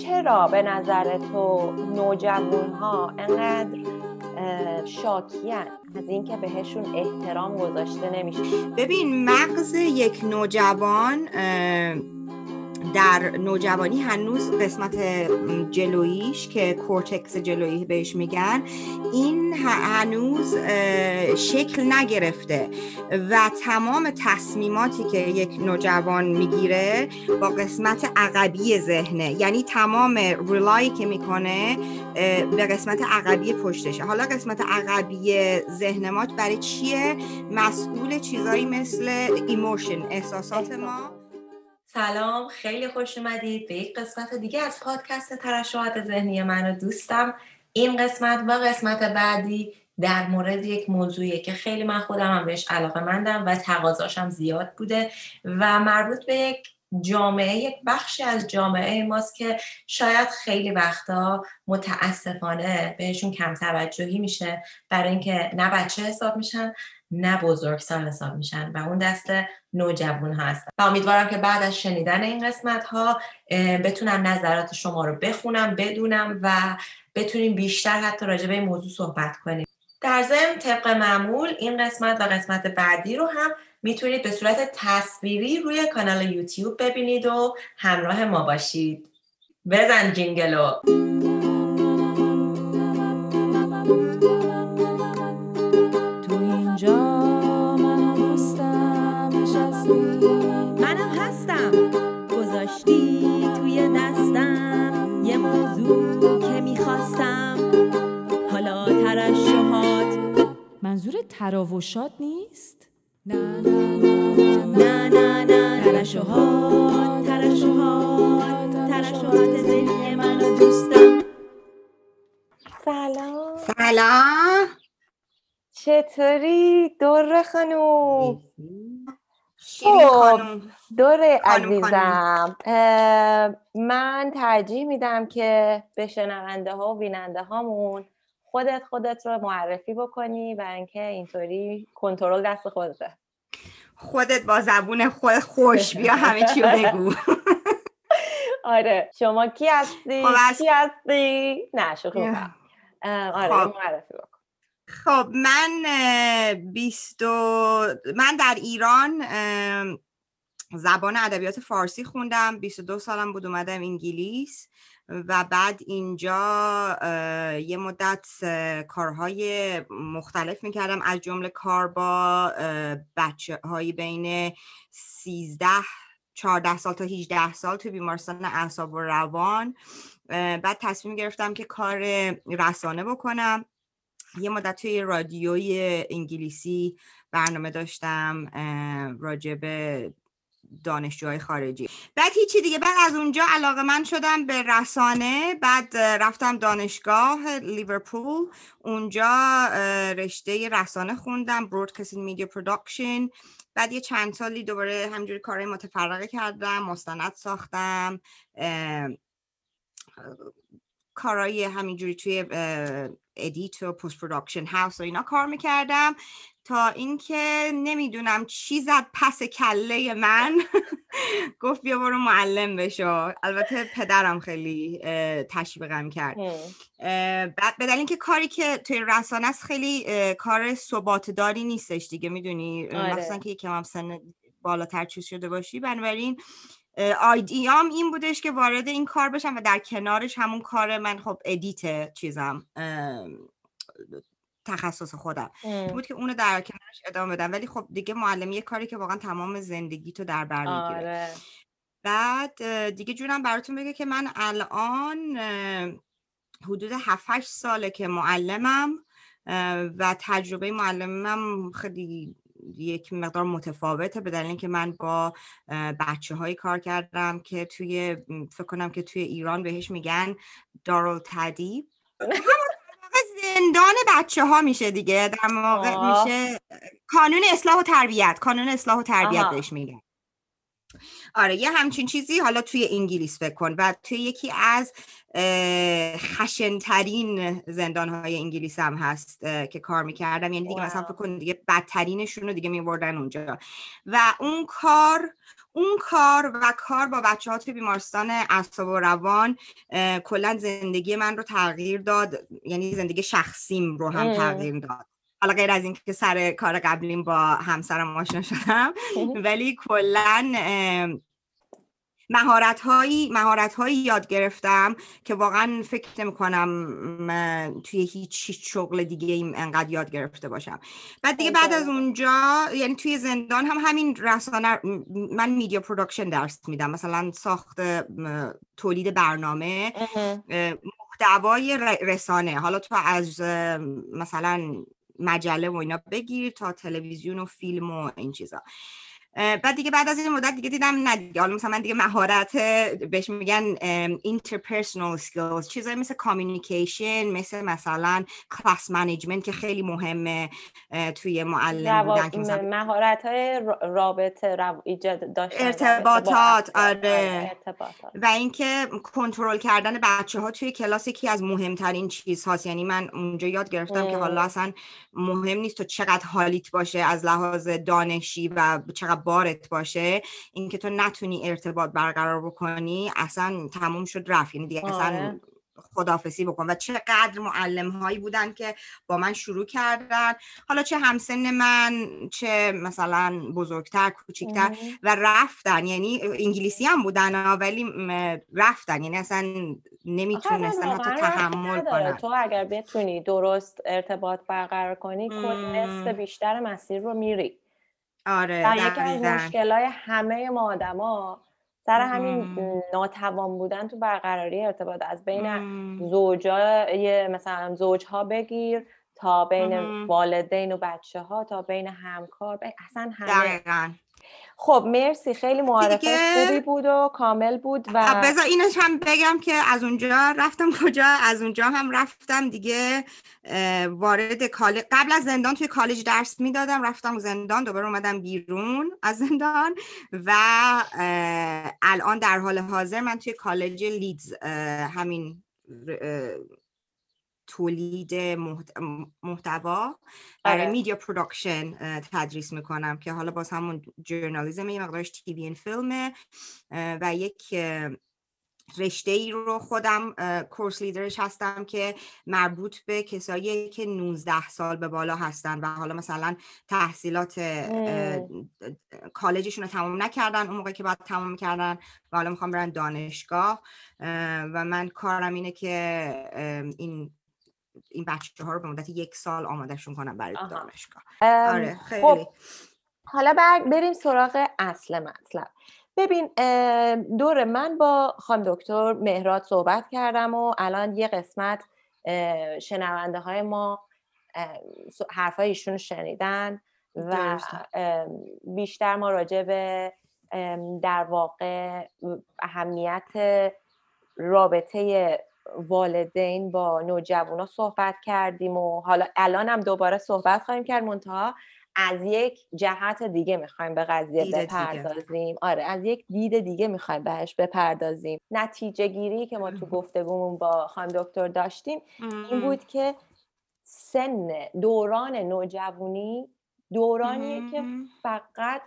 چرا به نظر تو نوجوان ها انقدر شاکیان؟ از اینکه بهشون احترام گذاشته نمیشه. ببین مغز یک نوجوان در نوجوانی هنوز قسمت جلویش که کورتکس جلویی بهش میگن این هنوز شکل نگرفته و تمام تصمیماتی که یک نوجوان می‌گیره با قسمت عقبی ذهنه. یعنی تمام rely ای که می‌کنه به قسمت عقبی پشتشه. حالا قسمت عقبی ذهن ما برای چیه؟ مسئول چیزایی مثل emotion احساسات ما. سلام خیلی خوش اومدید به یک قسمت دیگه از پادکست ترشحات ذهنی من و دوستم. این قسمت و قسمت بعدی در مورد یک موضوعیه که خیلی من خودم هم بهش علاقه مندم و تقاضاشم زیاد بوده و مربوط به یک جامعه یک بخشی از جامعه ماست که شاید خیلی وقتا متاسفانه بهشون کم توجهی میشه. برای اینکه نه بچه حساب میشن نه بزرگسال حساب میشن و اون دست نوجوان هستن. و امیدوارم که بعد از شنیدن این قسمت ها بتونم نظرات شما رو بخونم بدونم و بتونیم بیشتر حتی راجع به این موضوع صحبت کنیم. در ضمن طبق معمول این قسمت و قسمت بعدی رو هم می‌تونید به صورت تصویری روی کانال یوتیوب ببینید و همراه ما باشید. بزن جینگلو! منظور تراوشات نیست؟ نه نه نه نه ترشوهات ترشوهات ترشوهات ذهنی من دوستم. سلام. سلام. چطوری؟ دور خانوم. خب دور عزیزم. من ترجیح میدم که به شنونده ها و بیننده هامون خودت خودت رو معرفی بکنی و اینکه اینطوری کنترل دست خودته. خودت با زبون خود خوش بیا همه چی بگو. آره. شما کی هستی؟ خب کی هستی؟ نه شوخی آره خب. معرفی بکن. خب من بیست من در ایران زبان ادبیات فارسی خوندم. 22 سالم بود اومدم انگلیس و بعد اینجا یه مدت کارهای مختلف می‌کردم. از جمله کار با بچه های بین 13 14 سال تا 18 سال تو بیمارستان اعصاب و روان. بعد تصمیم گرفتم که کار رسانه بکنم. یه مدت توی رادیوی انگلیسی برنامه داشتم راجب دانشجوهای خارجی. بعد هیچی دیگه. بعد از اونجا علاقه من شدم به رسانه. بعد رفتم دانشگاه لیورپول. اونجا رشته رسانه خوندم broadcasting media production بعد یه چند سالی دوباره همجوری کارهای متفرقه کردم مستند ساختم کارهای همینجوری توی edit و post production house و اینا کار می‌کردم تا اینکه نمی‌دونم چی زد پس کله من. گفت بیا برو معلم بشو. البته پدرم خیلی تشویقم کرد. بعد بدل اینکه کاری که توی رسانه است خیلی کار ثبات داری نیستش دیگه می‌دونی؟ آره. مثلا که یکم هم سن بالاتر چیز شده باشی. بنابراین آیدیام این بودش که وارد این کار بشم و در کنارش همون کار من خب ادیت چیزم تخصص خودم. بود که اونو در کنارش ادامه بدم. ولی خب دیگه معلمی یه کاری که واقعا تمام زندگی تو در بر می‌گیره. آره. بعد دیگه جونم براتون بگه که من الان حدود 7 ساله که معلمم و تجربه معلمم خیلی یک مقدار متفاوته به دلیل اینکه من با بچه های کار کردم که توی فکر کنم که توی ایران بهش میگن تدیب زندان بچه ها میشه دیگه. در واقع میشه کانون اصلاح و تربیت کانون اصلاح و تربیت بهش میگن. آره یه همچین چیزی حالا توی انگلیس فکر کن. و توی یکی از خشنترین زندان های انگلیس هم هست که کار می‌کردم یعنی دیگه مثلا فکر کن دیگه بدترینشون رو دیگه میبردن اونجا. و اون کار اون کار و کار با بچه ها توی بیمارستان اعصاب و روان کلا زندگی من رو تغییر داد. یعنی زندگی شخصیم رو هم تغییر داد. حالا غیر از اینکه سر کار قبلیم با همسرم آشنا شدم ولی کلا مهارت هایی مهارت هایی یاد گرفتم که واقعا فکر نمی کنم توی هیچ, شغل دیگه ایم انقدر یاد گرفته باشم. بعد دیگه بعد از اونجا یعنی توی زندان هم همین رسانه من media production درس میدم. مثلا ساخت تولید برنامه محتوای رسانه. حالا تو از مثلا مجله و اینا بگیر تا تلویزیون و فیلم و این چیزا. بعد دیگه بعد از این مدت دیگه دیدم نه دیگه. حالا مثلا من دیگه مهارت بهش میگن interpersonal skills. چیزایی مثل communication مثل مثلا class management که خیلی مهمه توی معلم بودن که مثلا مهارت های رابطه ایجاد داشتن ارتباطات آره. ارتباطات. و اینکه کنترل کردن بچه ها توی کلاس یکی از مهمترین چیز هاست یعنی من اونجا یاد گرفتم که حالا اصلا مهم نیست تو چقدر حالیت باشه از لحاظ دانشی و چقدر بارت باشه اینکه تو نتونی ارتباط برقرار بکنی اصلا تموم شد رفت. یعنی دیگه اصلا آره. خدافسی بکن. و چقدر معلم هایی بودن که با من شروع کردن. حالا چه همسن من چه مثلا بزرگتر کوچیکتر و رفتن. یعنی انگلیسی هم بودن ولی رفتن. یعنی اصلا نمی‌تونستن حتی تحمل کنن. تو اگر بتونی درست ارتباط برقرار کنی کل نصف بیشتر مسیر رو میری. آره در یکی از مشکلای همه ما آدما سر همین ناتوان بودن تو برقراری ارتباط از بین زوجای مثلا زوجها بگیر تا بین والدین و بچه ها تا بین همکار اصلا همه خب مرسی. خیلی معرفه خوبی بود و کامل بود و بذار اینش هم بگم که از اونجا رفتم. کجا؟ از اونجا هم رفتم دیگه وارد کالج قبل از زندان توی کالج درس می‌دادم. رفتم زندان دوباره اومدم بیرون از زندان و الان در حال حاضر من توی کالج لیدز همین تولید محتوا برای media آره. production تدریس می‌کنم که حالا باز همون journalism یه مقدارش TV and film ه و یک رشته ای رو خودم course leader ش هستم که مربوط به کسایی که 19 سال به بالا هستن و حالا مثلا تحصیلات کالجشون رو تمام نکردن اون موقع که باید تمام کردن و حالا می‌خوام برن دانشگاه و من کارم اینه که این این بچه ها رو به مدت یک سال آمادهشون کنم برای دانشگاه. آره خب، خیلی. خب. حالا بریم سراغ اصل مطلب. ببین دور من با خانم دکتر مهراد صحبت کردم و الان یه قسمت شنونده های ما حرفای ایشون شنیدن و بیشتر ما راجع به در واقع اهمیت رابطه والدین با نوجوانا صحبت کردیم و حالا الان هم دوباره صحبت خواهیم کرد منتها از یک جهت دیگه می‌خوایم به قضیه بپردازیم. آره از یک دید دیگه می‌خوایم بهش بپردازیم. نتیجه گیری که ما تو گفتگومون با خانم دکتر داشتیم این بود که سن دوران نوجوانی دورانیه که فقط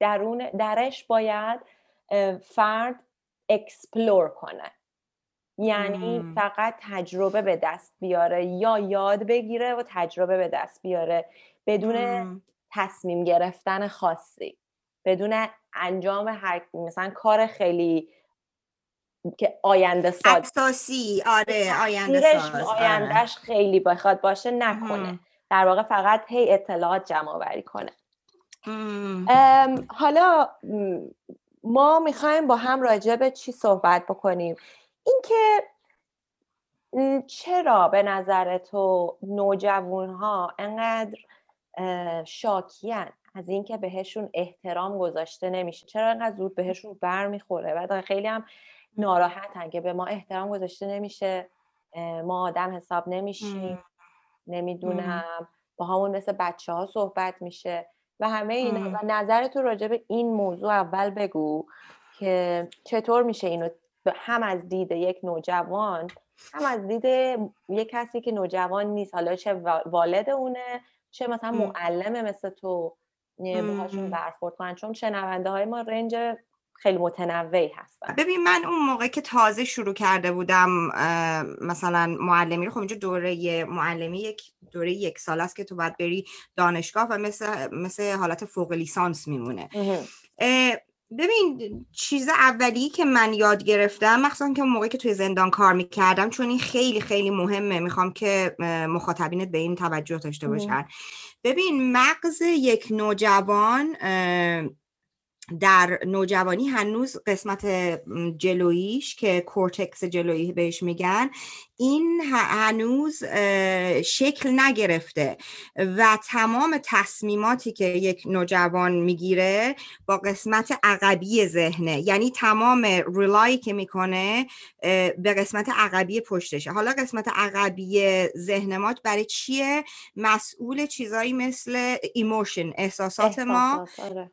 درون درش باید فرد explore کنه. یعنی فقط تجربه به دست بیاره یا یاد بگیره و تجربه به دست بیاره. بدون تصمیم گرفتن خاصی. بدون انجام هر مثلا کار خیلی که آینده ساز. اساسی آره آینده ساز. آره. آیندهش خیلی بخواد باشه نکنه. در واقع فقط هی اطلاعات جمع آوری کنه. حالا ما می‌خوایم با هم راجع به چی صحبت بکنیم؟ اینکه چرا به نظر تو نوجوان ها انقدر شاکیان؟ از اینکه بهشون احترام گذاشته نمیشه. چرا انقدر زود بهشون بر می‌خوره بعد خیلی هم ناراحتن که به ما احترام گذاشته نمیشه. ما آدم حساب نمیشیم. نمی‌دونم. با همون مثل بچه ها صحبت میشه. و همه این و نظر تو راجع به این موضوع اول بگو که چطور میشه اینو هم از دید یک نوجوان هم از دید یک کسی که نوجوان نیست. حالا چه والد اونه چه مثلا معلمه مثل تو. باهاشون برخورد کنن. چون شنونده های ما رنج خیلی متنوعی هستن. ببین من اون موقع که تازه شروع کرده بودم مثلا معلمی رو خب اینجا دوره معلمی یک دوره یک سال است که تو باید بری دانشگاه و مثل, مثل حالت فوق لیسانس میمونه. ببین چیز اولی که من یاد گرفتم مخصوصا که اون موقعی که توی زندان کار می‌کردم چون این خیلی خیلی مهمه می‌خوام که مخاطبینت به این توجه داشته باشن. ببین مغز یک نوجوان در نوجوانی هنوز قسمت جلویش که کورتکس جلویی بهش میگن این هنوز شکل نگرفته و تمام تصمیماتی که یک نوجوان می‌گیره با قسمت عقبی ذهنه. یعنی تمام rely که می‌کنه به قسمت عقبی پشتشه. حالا قسمت عقبی ذهن ما برای چیه؟ مسئول چیزایی مثل emotion احساسات, ما. آره.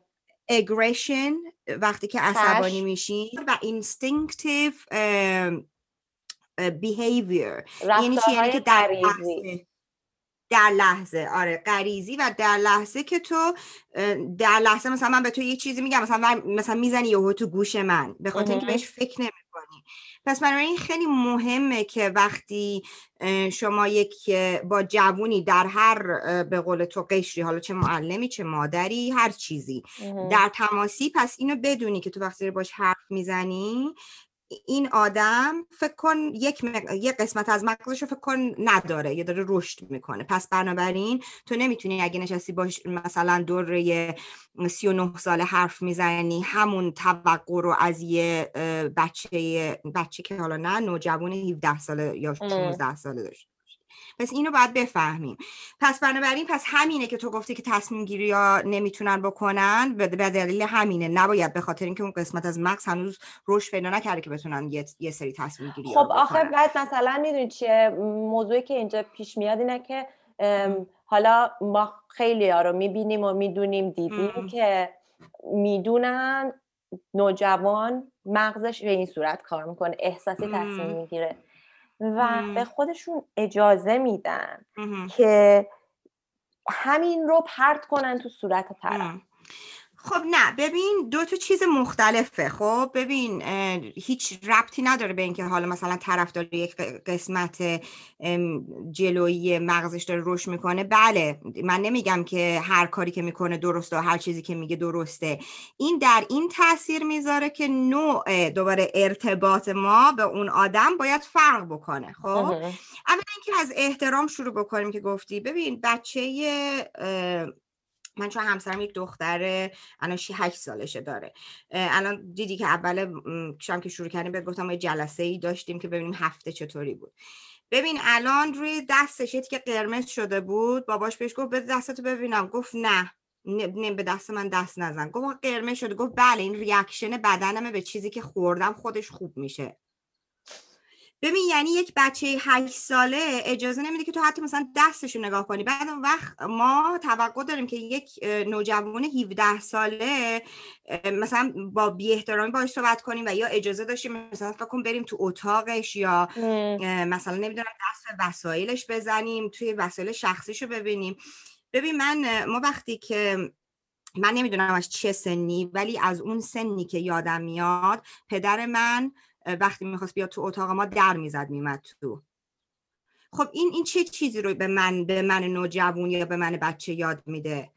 aggression وقتی که عصبانی میشین و instinctive behavior یعنی چی؟ یعنی که در در لحظه. آره غریزی و در لحظه که تو در لحظه مثلا من به تو یه چیزی میگم مثلا مثلا می‌زنی یهو تو گوش من به خاطر اینکه بهش فکر نمی‌کنی. پس این خیلی مهمه که وقتی شما یک با جوونی در هر به قول تو قشری حالا چه معلمی چه مادری هر چیزی در تماسی پس اینو بدونی که تو وقتی باش حرف می‌زنی این آدم فکر کن یک, یک قسمت از مغزش رو فکر کن نداره یا داره رشد می‌کنه. پس بنابراین تو نمی‌تونی اگه نشستی باش مثلا دوره 39 ساله حرف می‌زنی همون توقع رو از یه بچه بچه که حالا نه نوجوان 17 ساله یا 16 ساله داشت. پس اینو باید بفهمیم. پس بنابراین پس همینه که تو گفتی که تصمیم گیری ها نمی‌تونن بکنن به دلیل همینه. نباید به خاطر اینکه اون قسمت از مغز هنوز رشد پیدا نکرده که بتونن یه, یه سری تصمیم گیری خب آخه بعد مثلا می‌دونی چیه؟ موضوعی که اینجا پیش میاد اینه که حالا ما خیلی ها رو می‌بینیم و می‌دونیم دیدیم که می‌دونن نوجوان مغزش به این صورت کار می‌کنه احساسی تصمیم می‌گیره. و به خودشون اجازه میدن که همین رو پرت کنن تو صورت طرف. خب نه ببین دو تا چیز مختلفه. خب ببین هیچ ربطی نداره به اینکه حالا مثلا طرف داره یک قسمت جلویی مغزش داره رشد می‌کنه. بله من نمیگم که هر کاری که می‌کنه درسته و هر چیزی که میگه درسته. این در این تاثیر می‌ذاره که نوع دوباره ارتباط ما به اون آدم باید فرق بکنه. خب اولا اینکه از احترام شروع بکنیم که گفتی. ببین بچه من چون همسرم یک دختر الان هشت سالشه داره. الان دیدی که اول شام که شروع کردیم بهت گفتم یه جلسه ای داشتیم که ببینیم هفته چطوری بود. ببین الان روی دستش که قرمز شده بود. باباش بهش گفت به دستتو ببینم. گفت نه. نه به دست من دست نزن. گفت قرمز شده. گفت بله این ریاکشن بدنمه به چیزی که خوردم خودش خوب میشه. ببین یعنی یک بچه هشت ساله اجازه نمیده که تو حتی مثلا دستشو نگاه کنی. بعد اون وقت ما توقع داریم که یک نوجوان 17 ساله مثلا با بی احترامی باش صحبت کنیم و یا اجازه داشتیم مثلا فکر کن بریم تو اتاقش یا مثلا نمی‌دونم دست به وسایلش بزنیم توی وسایل شخصیشو ببینیم. ببین من ما وقتی که من نمی‌دونم از چه سنی ولی از اون سنی که یادم میاد پدر من وقتی می‌خواست بیاد تو اتاق ما در می‌زد میمد تو. خب این این چه چیزی رو به من به من نوجوان یا به من بچه یاد میده؟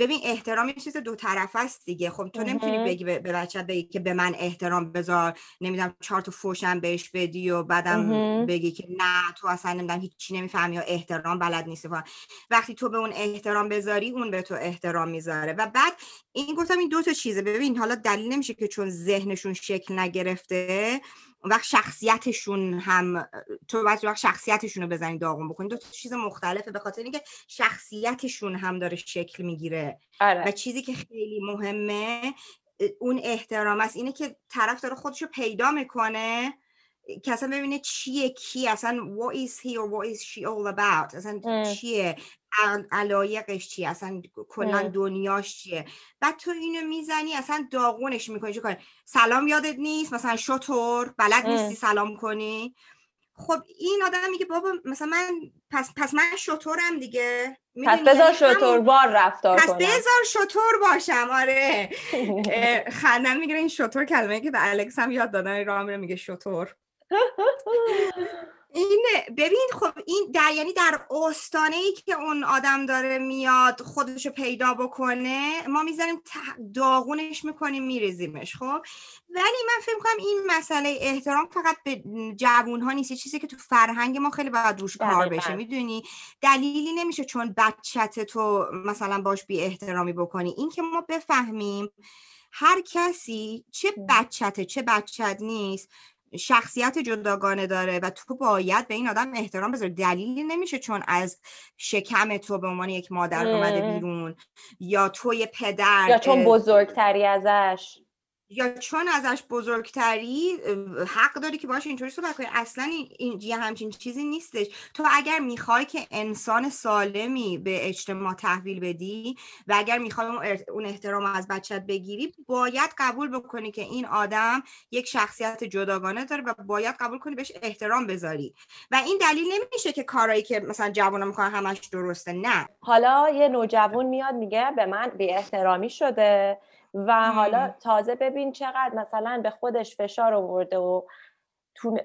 ببین احترام یه چیز دو طرف است دیگه. خب تو نمی‌تونی بگی به بچه بگی که به من احترام بذار نمی‌دونم چهار تا فوشم بهش بدی و بعدم بگی که نه تو اصلا نمی‌دونم هیچی نمی‌فهمی یا احترام بلد نیستی وقتی تو به اون احترام بذاری اون به تو احترام می‌ذاره. و بعد این گفتم این دو تا چیزه. ببین حالا دلیل نمیشه که چون ذهنشون شکل نگرفته وقت شخصیتشون هم تو وقت شخصیتشون رو بزنی داغون بکنی. دو تا چیز مختلفه به خاطر اینکه شخصیتشون هم داره شکل می‌گیره. آره. و چیزی که خیلی مهمه اون احترام است. اینه که طرف داره خودش رو پیدا می‌کنه که اصلا ببینه چیه کی اصلا what is he or what is she all about. اصلا چیه؟ علایقش چیه؟ اصلا کلا دنیاش چیه؟ بعد تو اینو می‌زنی اصلا داغونش می‌کنی. چه سلام یادت نیست؟ مثلا شطور بلد نیستی سلام کنی؟ خب این آدم میگه بابا مثلا من پس, پس من شطورم دیگه. پس بذار شطور بار رفتار پس بذار شطور باشم. آره. خندن می‌گیره این شطور کلمه که به الکس هم یاد دادن راه میگه شطور. این ببین خب این در یعنی در آستانه ای که اون آدم داره میاد خودشو پیدا بکنه ما می‌زنیم داغونش می‌کنیم میریزیمش خب؟ ولی من فکر کنم این مسئله احترام فقط به جوون ها نیست چیزی که تو فرهنگ ما خیلی باید روش کار بشه می‌دونی؟ دلیلی نمیشه چون بچت تو مثلا باش بی احترامی بکنی. این که ما بفهمیم هر کسی چه بچته چه بچت نیست شخصیت جداگانه داره و تو باید به این آدم احترام بذاری. دلیلی نمیشه چون از شکم تو به عنوان یک مادر اومده بیرون یا توی پدر یا چون بزرگتری ازش. یا چون ازش بزرگتری حق داری که باشه اینطوری صحبت کنی. اصلا این یه همچین چیزی نیستش. تو اگر می‌خوای که انسان سالمی به اجتماع تحویل بدی و اگر می‌خوای اون احترام از بچت بگیری باید قبول بکنی که این آدم یک شخصیت جداگانه داره و باید قبول کنی بهش احترام بذاری. و این دلیل نمیشه که کارایی که مثلا جوان می‌کنن همش درسته نه. حالا یه نوجوان میاد میگه به من بی احترامی شده. و حالا تازه ببین چقدر مثلا به خودش فشار آورده و تو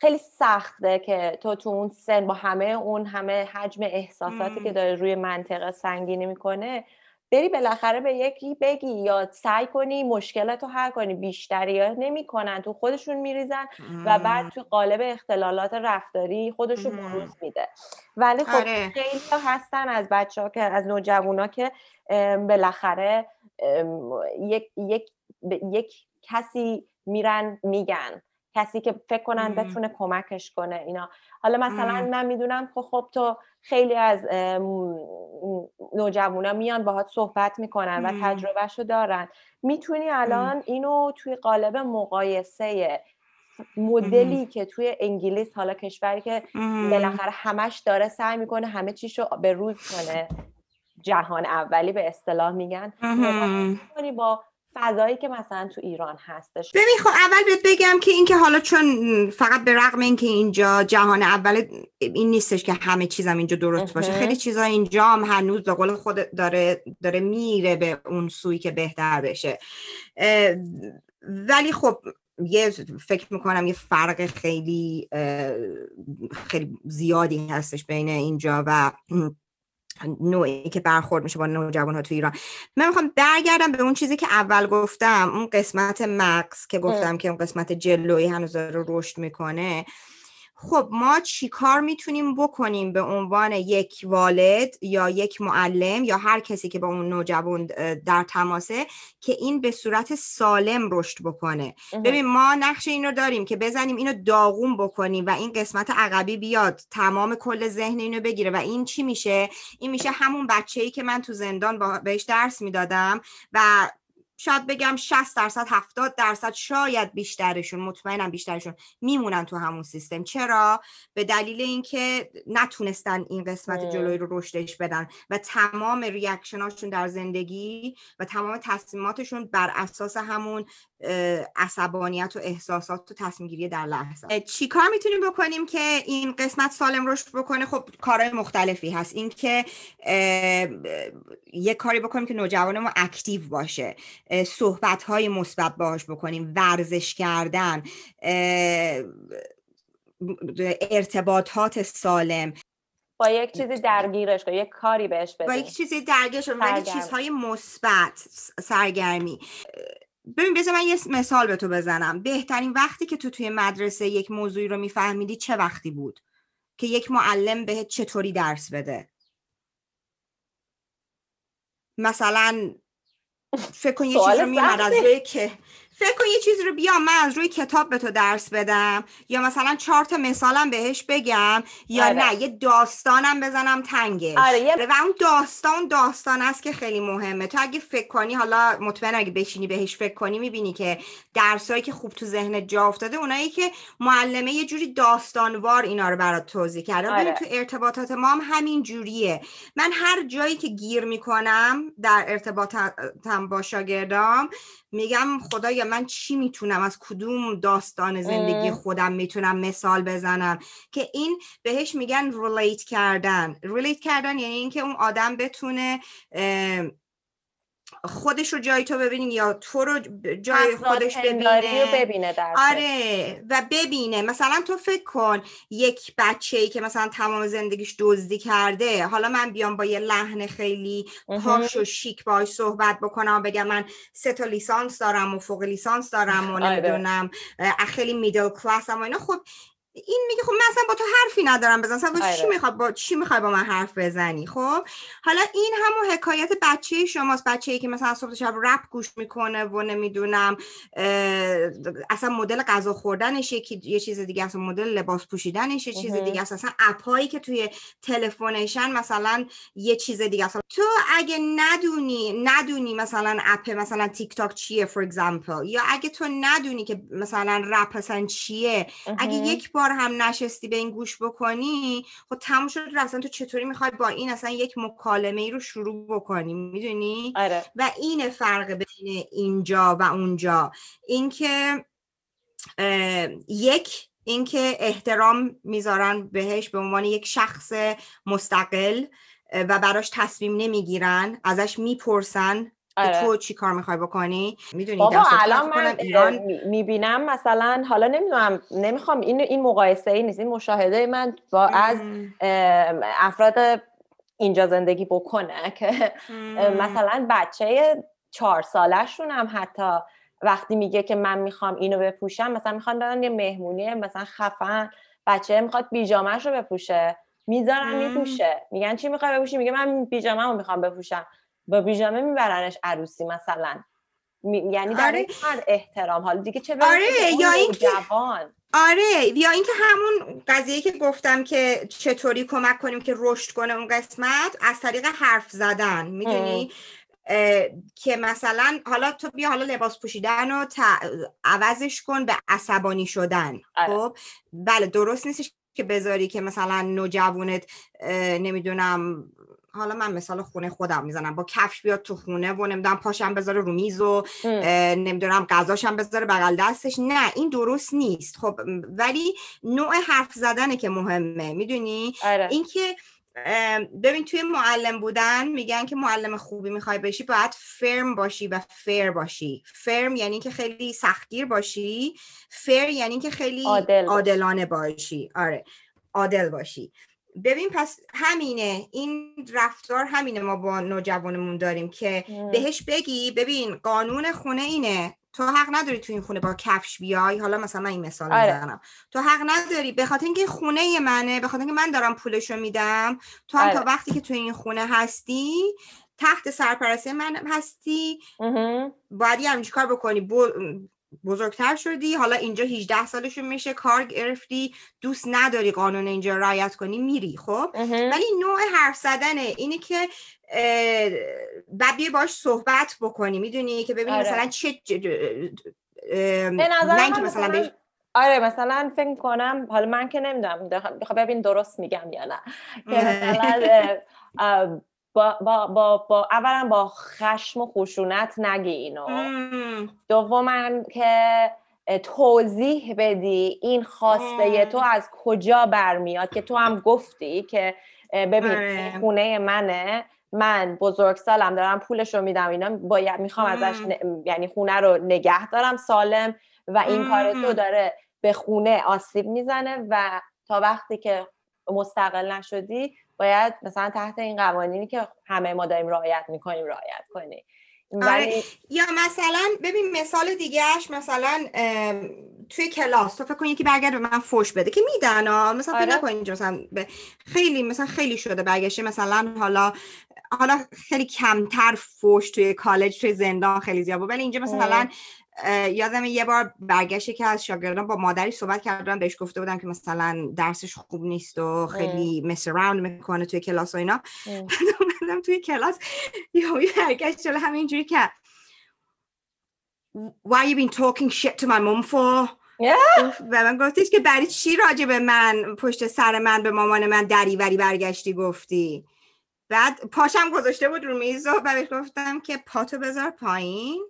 خیلی سخته که تو تو اون سن با همه اون همه حجم احساساتی که داره روی منطقه سنگینی می‌کنه بری بالاخره به یکی بگی یا سعی کنی مشکلات رو حل کنی بیشتری ها نمی‌کنن تو خودشون میریزن و بعد تو قالب اختلالات رفتاری خودشون بروز میده. ولی خب آره. خیلی هستن از بچه ها که از نوجوانا که بالاخره یک, یک, یک کسی میرن میگن. کسی که فکر کنن بتونه کمکش کنه اینا. حالا مثلا من می‌دونم خب خب تو خیلی از نوجوانا میان باهات صحبت می‌کنن و تجربهشو دارن. می‌تونی الان اینو توی قالب مقایسه مدلی که توی انگلیس حالا کشوری که بالاخره همش داره سعی می‌کنه همه چیشو به روز کنه جهان اولی به اصطلاح میگن. با فضایی که مثلا تو ایران هستش. ببین خب اول بهت بگم که اینکه حالا چون فقط به رغم اینکه اینجا جهان اول این نیستش که همه چیزم اینجا درست باشه. خیلی چیزا اینجا هم هنوز به قول خود داره داره میره به اون سوی که بهتر بشه. ولی خب یه فکر می‌کنم یه فرق خیلی خیلی زیادی هستش بین اینجا و نوعی که برخورد میشه با نوجوان ها تو ایران. من می‌خوام برگردم به اون چیزی که اول گفتم اون قسمت مکس که گفتم که اون قسمت جلوی هنوز داره رشد می‌کنه. خب ما چی کار می‌تونیم بکنیم به عنوان یک والد یا یک معلم یا هر کسی که با اون نوجوان در تماسه که این به صورت سالم رشد بکنه. ببین ما نقش این رو داریم که بزنیم اینو داغون بکنیم و این قسمت عقبی بیاد تمام کل ذهن اینو بگیره. و این چی میشه؟ این میشه همون بچه ای که من تو زندان بهش درس می‌دادم و شاید بگم 60 درصد 70 درصد شاید بیشترشون مطمئنم بیشترشون میمونن تو همون سیستم. چرا؟ به دلیل اینکه نتونستن این قسمت جلوی رو رشدش بدن و تمام ریاکشناشون در زندگی و تمام تصمیماتشون بر اساس همون عصبانیت و احساسات و تصمیم گیری در لحظه. چی کار می‌تونیم بکنیم که این قسمت سالم رشد بکنه؟ خب کارهای مختلفی هست. اینکه یه کاری بکنیم که نوجوان ما اکتیو باشه. صحبت های مثبت باهاش بکنیم. ورزش کردن ارتباطات سالم. با یک چیزی درگیرش کن یک کاری بهش بده. با یک چیزی درگیرش ولی چیزهای مثبت سرگرمی. ببین بذار من یه مثال به تو بزنم. بهترین وقتی که تو توی مدرسه یک موضوعی رو میفهمیدی چه وقتی بود؟ که یک معلم بهت چطوری درس بده؟ مثلا فکر کن یه چیز رو میمد از روی که فکر کن یه چیزی رو بیام من از روی کتاب به تو درس بدم یا مثلا چهار تا مثالم بهش بگم یا آره. نه یه داستانم بزنم تنگش آره. و اون داستان داستان است که خیلی مهمه تو اگه فکر کنی حالا مطمئن اگه بشینی بهش فکر کنی می‌بینی که درسایی که خوب تو ذهنت جا افتاده اونایی که معلمه یه جوری داستانوار اینا رو برات توضیح کرده آره. تو ارتباطات ما هم همین جوریه من هر جایی که گیر می‌کنم در ارتباطم با شاگردام میگم خدایا من چی می‌تونم؟ از کدوم داستان زندگی خودم می‌تونم مثال بزنم؟ که این بهش میگن ریلیت کردن. ریلیت کردن یعنی اینکه اون آدم بتونه خودش رو جای تو ببینیم یا تو رو جای خودش ببینه. ببینه در آره و ببینه. مثلا تو فکر کن یک بچه ای که مثلا تمام زندگیش دزدی کرده حالا من بیام با یه لحن خیلی پاش و شیک باش صحبت بکنم و بگم من سه تا لیسانس دارم و فوق لیسانس دارم و آره. نمی‌دونم خیلی میدل کلاس و اینا. خب این میگه خب اصلا با تو حرفی ندارم بزن. اصلا چی آره. می‌خواد با چی می‌خوای با من حرف بزنی؟ خب؟ حالا این همون حکایت بچه شماست. بچه ای که مثلا صبح شب رپ گوش می‌کنه و نمی‌دونم اصلا مدل غذا خوردنش یه چیز دیگه اصلا مدل لباس پوشیدنش یه چیز دیگه است. اصلا app ایی که توی تلفنشن مثلا یه چیز دیگه است. تو اگه ندونی ندونی مثلا app مثلا تیک تاک چیه for example یا اگه تو ندونی که مثلا رپ اصلا چیه اگه یک بار هم نشستی به این گوش بکنی خب تموم شد اصلا تو چطوری می‌خوای با این اصلا یک مکالمه ای رو شروع بکنی؟ می‌دونی؟ آره. و این فرق بین اینجا و اونجا. اینکه یک اینکه احترام می‌ذارن بهش به عنوان یک شخص مستقل و براش تصمیم نمی‌گیرن ازش می‌پرسن آره. تو چی کار می‌خوای بکنی؟ می‌دونی بابا الان من ایران می‌بینم مثلا حالا نمی‌دونم نمی‌خوام این این مقایسه ای نیست این مشاهده من با از افراد اینجا زندگی بکنه که مثلا بچه چهار سالشون هم حتی وقتی میگه که من می‌خوام اینو بپوشم مثلا می‌خوان برن یه مهمونی مثلا خفن بچه می‌خواد بیجامهش رو بپوشه می‌ذارن میپوشه میگن چی می‌خوای بپوشی؟ میگه من بیجامه رو می‌خوام بپوشم. با بیجامه میبرنش عروسی مثلا. یعنی در آره. احترام. حالا دیگه چه آره یا اینکه جوان. آره یا اینکه همون قضیه که گفتم که چطوری کمک کنیم که رشد کنه اون قسمت از طریق حرف زدن. می‌دونی؟ که مثلا حالا تو بیا حالا لباس پوشیدن رو عوضش کن به عصبانی شدن. آره. خب؟ بله درست نیستش که بذاری که مثلا نوجوانت نمی‌دونم حالا من مثال خونه خودم می‌زنم. با کفش بیاد تو خونه و نمی‌دونم پاشم بذاره رو میز و نمی‌دونم غذاشم بذاره بغل دستش. نه این درست نیست. خب ولی نوع حرف زدنه که مهمه. می‌دونی؟ آره. اینکه ببین توی معلم بودن میگن که معلم خوبی می‌خوای بشی باید فرم باشی و فیر باشی. فرم یعنی که خیلی سختگیر باشی. فیر یعنی که خیلی عادلانه باشی. آره. عادل باشی. ببین پس همینه. این رفتار همینه ما با نوجوانمون داریم که بهش بگی ببین قانون خونه اینه. تو حق نداری تو این خونه با کفش بیای. حالا مثلا من این مثال آره. می‌زنم. تو حق نداری به خاطر اینکه خونه منه به خاطر اینکه من دارم پولشو میدم تو هم تا آره. وقتی که تو این خونه هستی تحت سرپرستی من هستی. باید یه کار بکنی. بزرگتر شدی. حالا اینجا 18 سالشون میشه. کار گرفتی. دوست نداری قانون اینجا رعایت کنی میری خب؟ ولی نوع حرف زدنه. اینه که بعد باش صحبت بکنی. می‌دونی که ببینی آره. مثلا چه به نظر مثلا بش... آره مثلا فکر کنم حالا من که نمی‌دونم بخواه ببین درست میگم یا نه. که مثلا با, با, با, با اولا با خشم و خشونت نگی اینو. دوما که توضیح بدی این خواسته تو از کجا برمیاد که تو هم گفتی که ببین آره. خونه منه من بزرگ سالم دارم پولش رو میدم اینا باید می‌خوام ازش یعنی خونه رو نگه دارم سالم و این کار تو داره به خونه آسیب می‌زنه و تا وقتی که مستقل نشدی باید مثلا تحت این قوانینی که همه ما داریم رعایت می‌کنیم رعایت کنی آره. یا مثلا ببین مثال دیگهش مثلا توی کلاس تو فکر کن یکی برگرد به من فوش بده که میدن ها مثلا آره. فکر اینجا مثلا خیلی مثلا خیلی شده برگشته مثلا حالا حالا خیلی کمتر فوش توی کالج توی زندان خیلی زیاد ولی اینجا مثلا یادم یه بار برگشت که از شاگردان با مادری صحبت کردن بهش گفته بودم که مثلا درسش خوب نیست و خیلی مس راوند می‌کنه توی کلاس و اینا. اومدم توی کلاس یه برگشت شده همینجوری که Why you been talking shit to my mom for? و من گفتیش که برای چی راجع به من پشت سر من به مامان من دریوری برگشتی گفتی؟ بعد پاشم گذاشته بود رو میز و بهش گفتم که پاتو بذار پایین.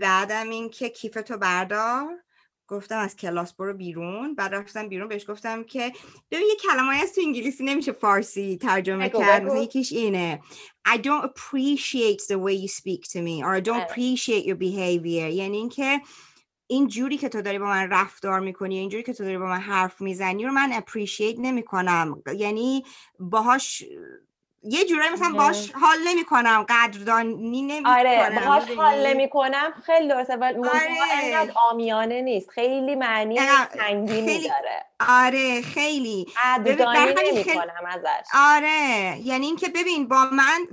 بعدم این که کیفتو بردار. گفتم از کلاس برو بیرون. بعد رفتم بیرون بهش گفتم که ببین یه کلمه از تو انگلیسی نمیشه فارسی ترجمه کرد. یکیش اینه. I don't appreciate the way you speak to me or I don't appreciate your behavior. یعنی اینکه این جوری که تو داری با من رفتار می‌کنی این جوری که تو داری با من حرف می‌زنی رو من اپریشیت نمی‌کنم. یعنی باهاش یه جورایی مثلا باش حال نمی کنم قدردانی نمی آره باش حال نمی کنم خیلی درسته ولی آره. آمیانه نیست. خیلی معنی سنگینی خیلی... داره. آره خیلی. قدردانی نمی کنم ازش. آره. یعنی اینکه ببین با من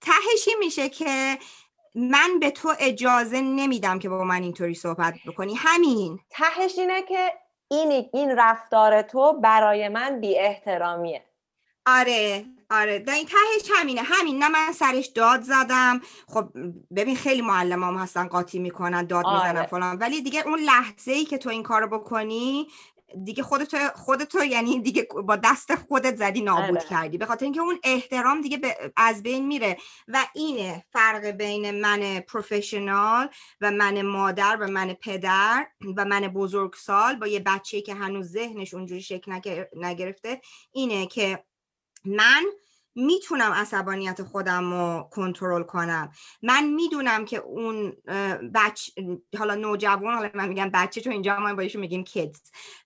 تهشی میشه که من به تو اجازه نمیدم که با من اینطوری صحبت بکنی. همین. تهش اینه که این این رفتار تو برای من بی احترامیه آره. آره این تهش همینه. همین نه من سرش داد زدم. خب ببین خیلی معلم هم هستن قاطی می‌کنن داد آره. می‌زنن فلان. ولی دیگه اون لحظه ای که تو این کارو بکنی دیگه خودتو خودتو یعنی دیگه با دست خودت زدی نابود آره. کردی. به خاطر اینکه اون احترام دیگه از بین میره. و اینه فرق بین من پروفشنال و من مادر و من پدر و من بزرگسال با یه بچه که هنوز ذهنش اونجوری شکل نگرفته اینه که من می‌تونم عصبانیت خودم رو کنترل کنم. من می‌دونم که اون بچ حالا نوجوان حالا من میگم بچه چون اینجا ما بایشون میگیم کیدز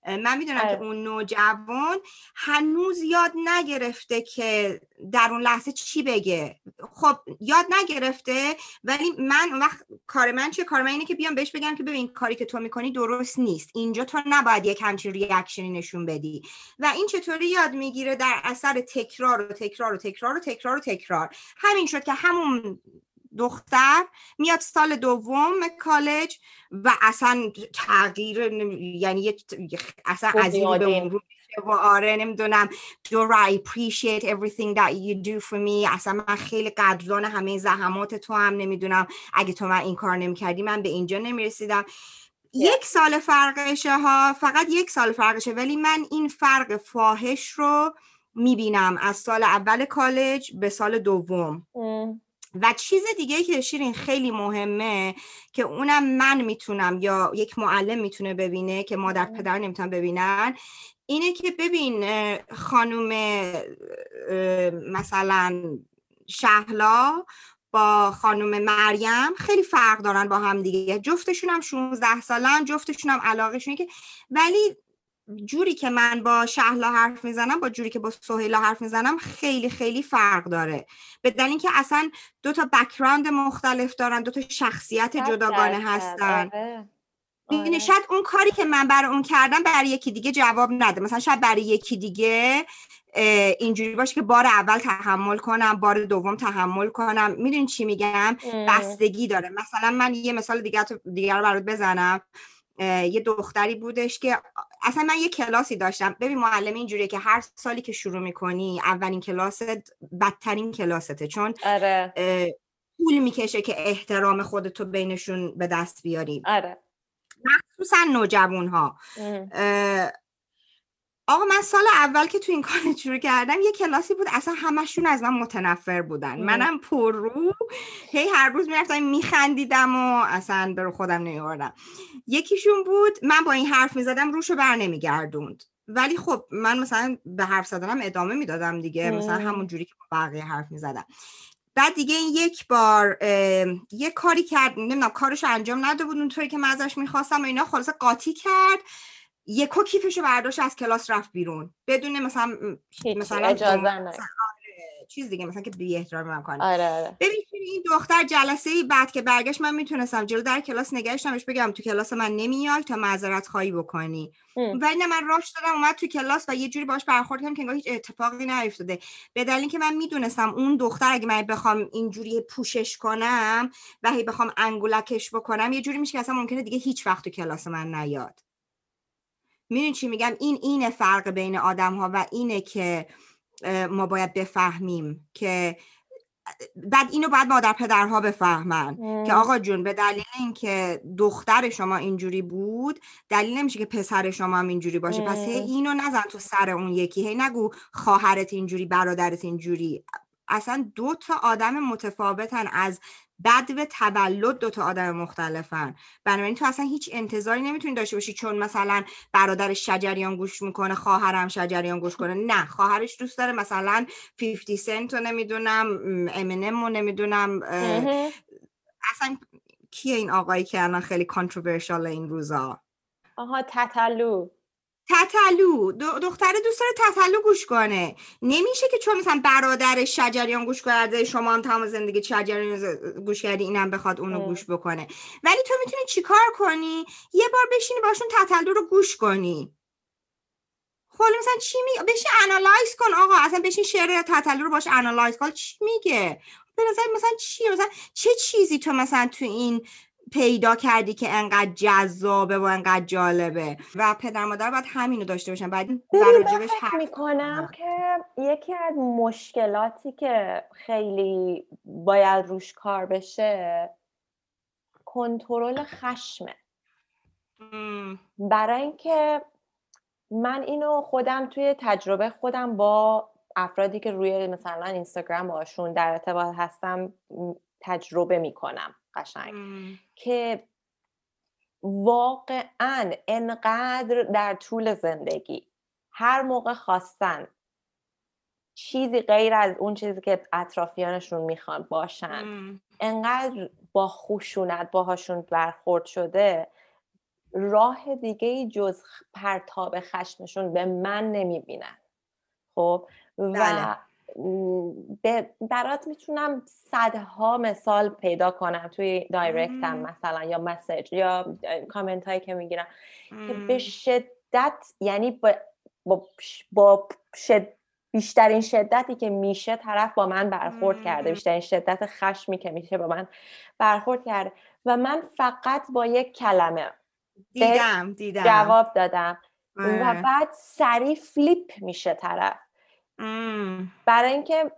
من می‌دونم که آره. اون نوجوان هنوز یاد نگرفته که در اون لحظه چی بگه. خب یاد نگرفته ولی من وقت کار من چه کار من اینه که بیام بهش بگم که ببین کاری که تو می‌کنی درست نیست. اینجا تو نباید یک همچین ریاکشنی نشون بدی. و این چطوری یاد می‌گیره در اثر تکرار و تکرار و تکرار و تکرار و تکرار. همین شد که همون دختر میاد سال دوم کالج و اصلا تغییر یعنی اصلا از این به اون و آره نمی‌دونم. do I appreciate everything that you do for me. اصلا من خیلی قدردان همه زحمات تو هم نمی‌دونم. اگه تو من این کار نمی‌کردی من به اینجا نمی‌رسیدم. یک سال فرقشه ها. فقط یک سال فرقشه. ولی من این فرق فاحش رو می‌بینم از سال اول کالج به سال دوم. و چیز دیگه که شیرین خیلی مهمه که اونم من می‌تونم یا یک معلم می‌تونه ببینه که مادر پدر نمی‌تونن ببینن اینه که ببین خانوم مثلا شهلا با خانم مریم خیلی فرق دارن با هم دیگه. جفتشون هم 16 سالن جفتشون هم علاقهشون که ولی جوری که من با شهلا حرف می‌زنم با جوری که با سهیلا حرف می‌زنم خیلی خیلی فرق داره. به دلیل اینکه اصلا دو تا بکراند مختلف دارن دو تا شخصیت جداگانه هستن. آره. آره. شاید اون کاری که من برای اون کردم برای یکی دیگه جواب نده. مثلا شاید برای یکی دیگه اینجوری باشه که بار اول تحمل کنم بار دوم تحمل کنم. می‌دونی چی میگم؟ بستگی داره. مثلا من یه مثال دیگه دیگر رو برات بزنم. یه دختری بودش که اصلا من یه کلاسی داشتم. ببین معلم اینجوریه که هر سالی که شروع می‌کنی اولین کلاست بدترین کلاسته. چون آره. پول می‌کشه که احترام خودتو بینشون به دست بیاری. آره. مخصوصا نوجوان ها آقا من سال اول که تو این کار شروع کردم یه کلاسی بود اصلا همشون از من متنفر بودن. منم پر رو هی هر روز می‌رفتم میخندیدم و اصلا برو خودم نمیوردم یکیشون بود من با این حرف می‌زدم روشو بر نمیگردوند. ولی خب من مثلا به حرف زدنم ادامه می‌دادم دیگه مثلا همون جوری که با بقیه حرف می‌زدم. بعد دیگه این یک بار یه کاری کرد نمی‌دونم کارش انجام نداده بود اونطوری که من ازش می‌خواستم و اینا خلاصه قاطی کرد. یکو کیفشو برداشت از کلاس رفت بیرون. بدون مثلا مثلا اجازه چیز دیگه مثلا که بی احترامی من کنه آره آره. ببین این دختر جلسه ای بعد که برگشت من می‌تونستم جلو در کلاس نگهش نمش بگم تو کلاس من نمیای تا معذرت خواهی بکنی. ولی نه من راش دادم اومد تو کلاس و یه جوری باش برخورد کردم که انگار هیچ اتفاقی نیفتاده. به دلیل که من می‌دونستم اون دختر اگه من بخوام اینجوری پوشش کنم و هی بخوام انگولکش بکنم یه جوری میشه که اصلا ممکنه دیگه هیچ وقت تو کلاس من نیاد. می‌دونی چی میگم این اینه فرق بین آدم ها و اینه که ما باید بفهمیم که بعد اینو باید مادر پدرها بفهمن. که آقا جون به دلیل اینکه دختر شما اینجوری بود دلیل نمیشه که پسر شما هم اینجوری باشه. پس هی اینو نزن تو سر اون یکی. هی نگو خواهرت اینجوری برادرت اینجوری. اصلا دو تا آدم متفاوتن از بدو تولد دوتا آدم مختلفن. بنابراین تو اصلا هیچ انتظاری نمی‌تونی داشته باشی چون مثلا برادر شجریان گوش می‌کنه خواهرم شجریان گوش کنه. نه خواهرش دوست داره. مثلا 50 سنت رو نمی‌دونم امنم رو نمی‌دونم اصلا کیه این آقایی که الان خیلی کانتروورشال این روزا؟ آها تتلو. تتلو. دختر دوست داره تتلو گوش کنه. نمیشه که چون مثلا برادر شجریان گوش کرده شما هم تمام زندگی شجریان گوش کردی اینم بخواد اونو گوش بکنه. ولی تو می‌تونی چیکار کنی؟ یه بار بشینی باشون تتلو رو گوش کنی. خب مثلا چی می بشین analyze کن آقا. اصلا بشین شعر تتلو رو باش analyze کن. چی میگه؟ به نظر مثلا چی مثلا چه چیزی تو مثلا تو این پیدا کردی که انقدر جذابه و انقدر جالبه. و پدر مادر باید همینو داشته باشن. بعد راجبش فکر می‌کنم که یکی از مشکلاتی که خیلی باید روش کار بشه کنترل خشمه. برای اینکه من اینو خودم توی تجربه خودم با افرادی که روی مثلا اینستاگرام باشون در ارتباط هستم تجربه می‌کنم قشنگ. که واقعا انقدر در طول زندگی هر موقع خواستن چیزی غیر از اون چیزی که اطرافیانشون می‌خوان باشن انقدر با خشونت باهاشون برخورد شده راه دیگه جز پرتاب خشمشون به من نمی‌بینن. خب؟ و بله. برات می‌تونم صدها مثال پیدا کنم توی دایرکتم مثلا یا مسیج یا کامنت هایی که می‌گیرم که به شدت یعنی با, با, بیشترین شدتی که میشه طرف با من برخورد کرده بیشترین شدت خشمی که میشه با من برخورد کرده و من فقط با یک کلمه دیدم دیدم. جواب دادم و آره. بعد سریع فلیپ میشه طرف. برای اینکه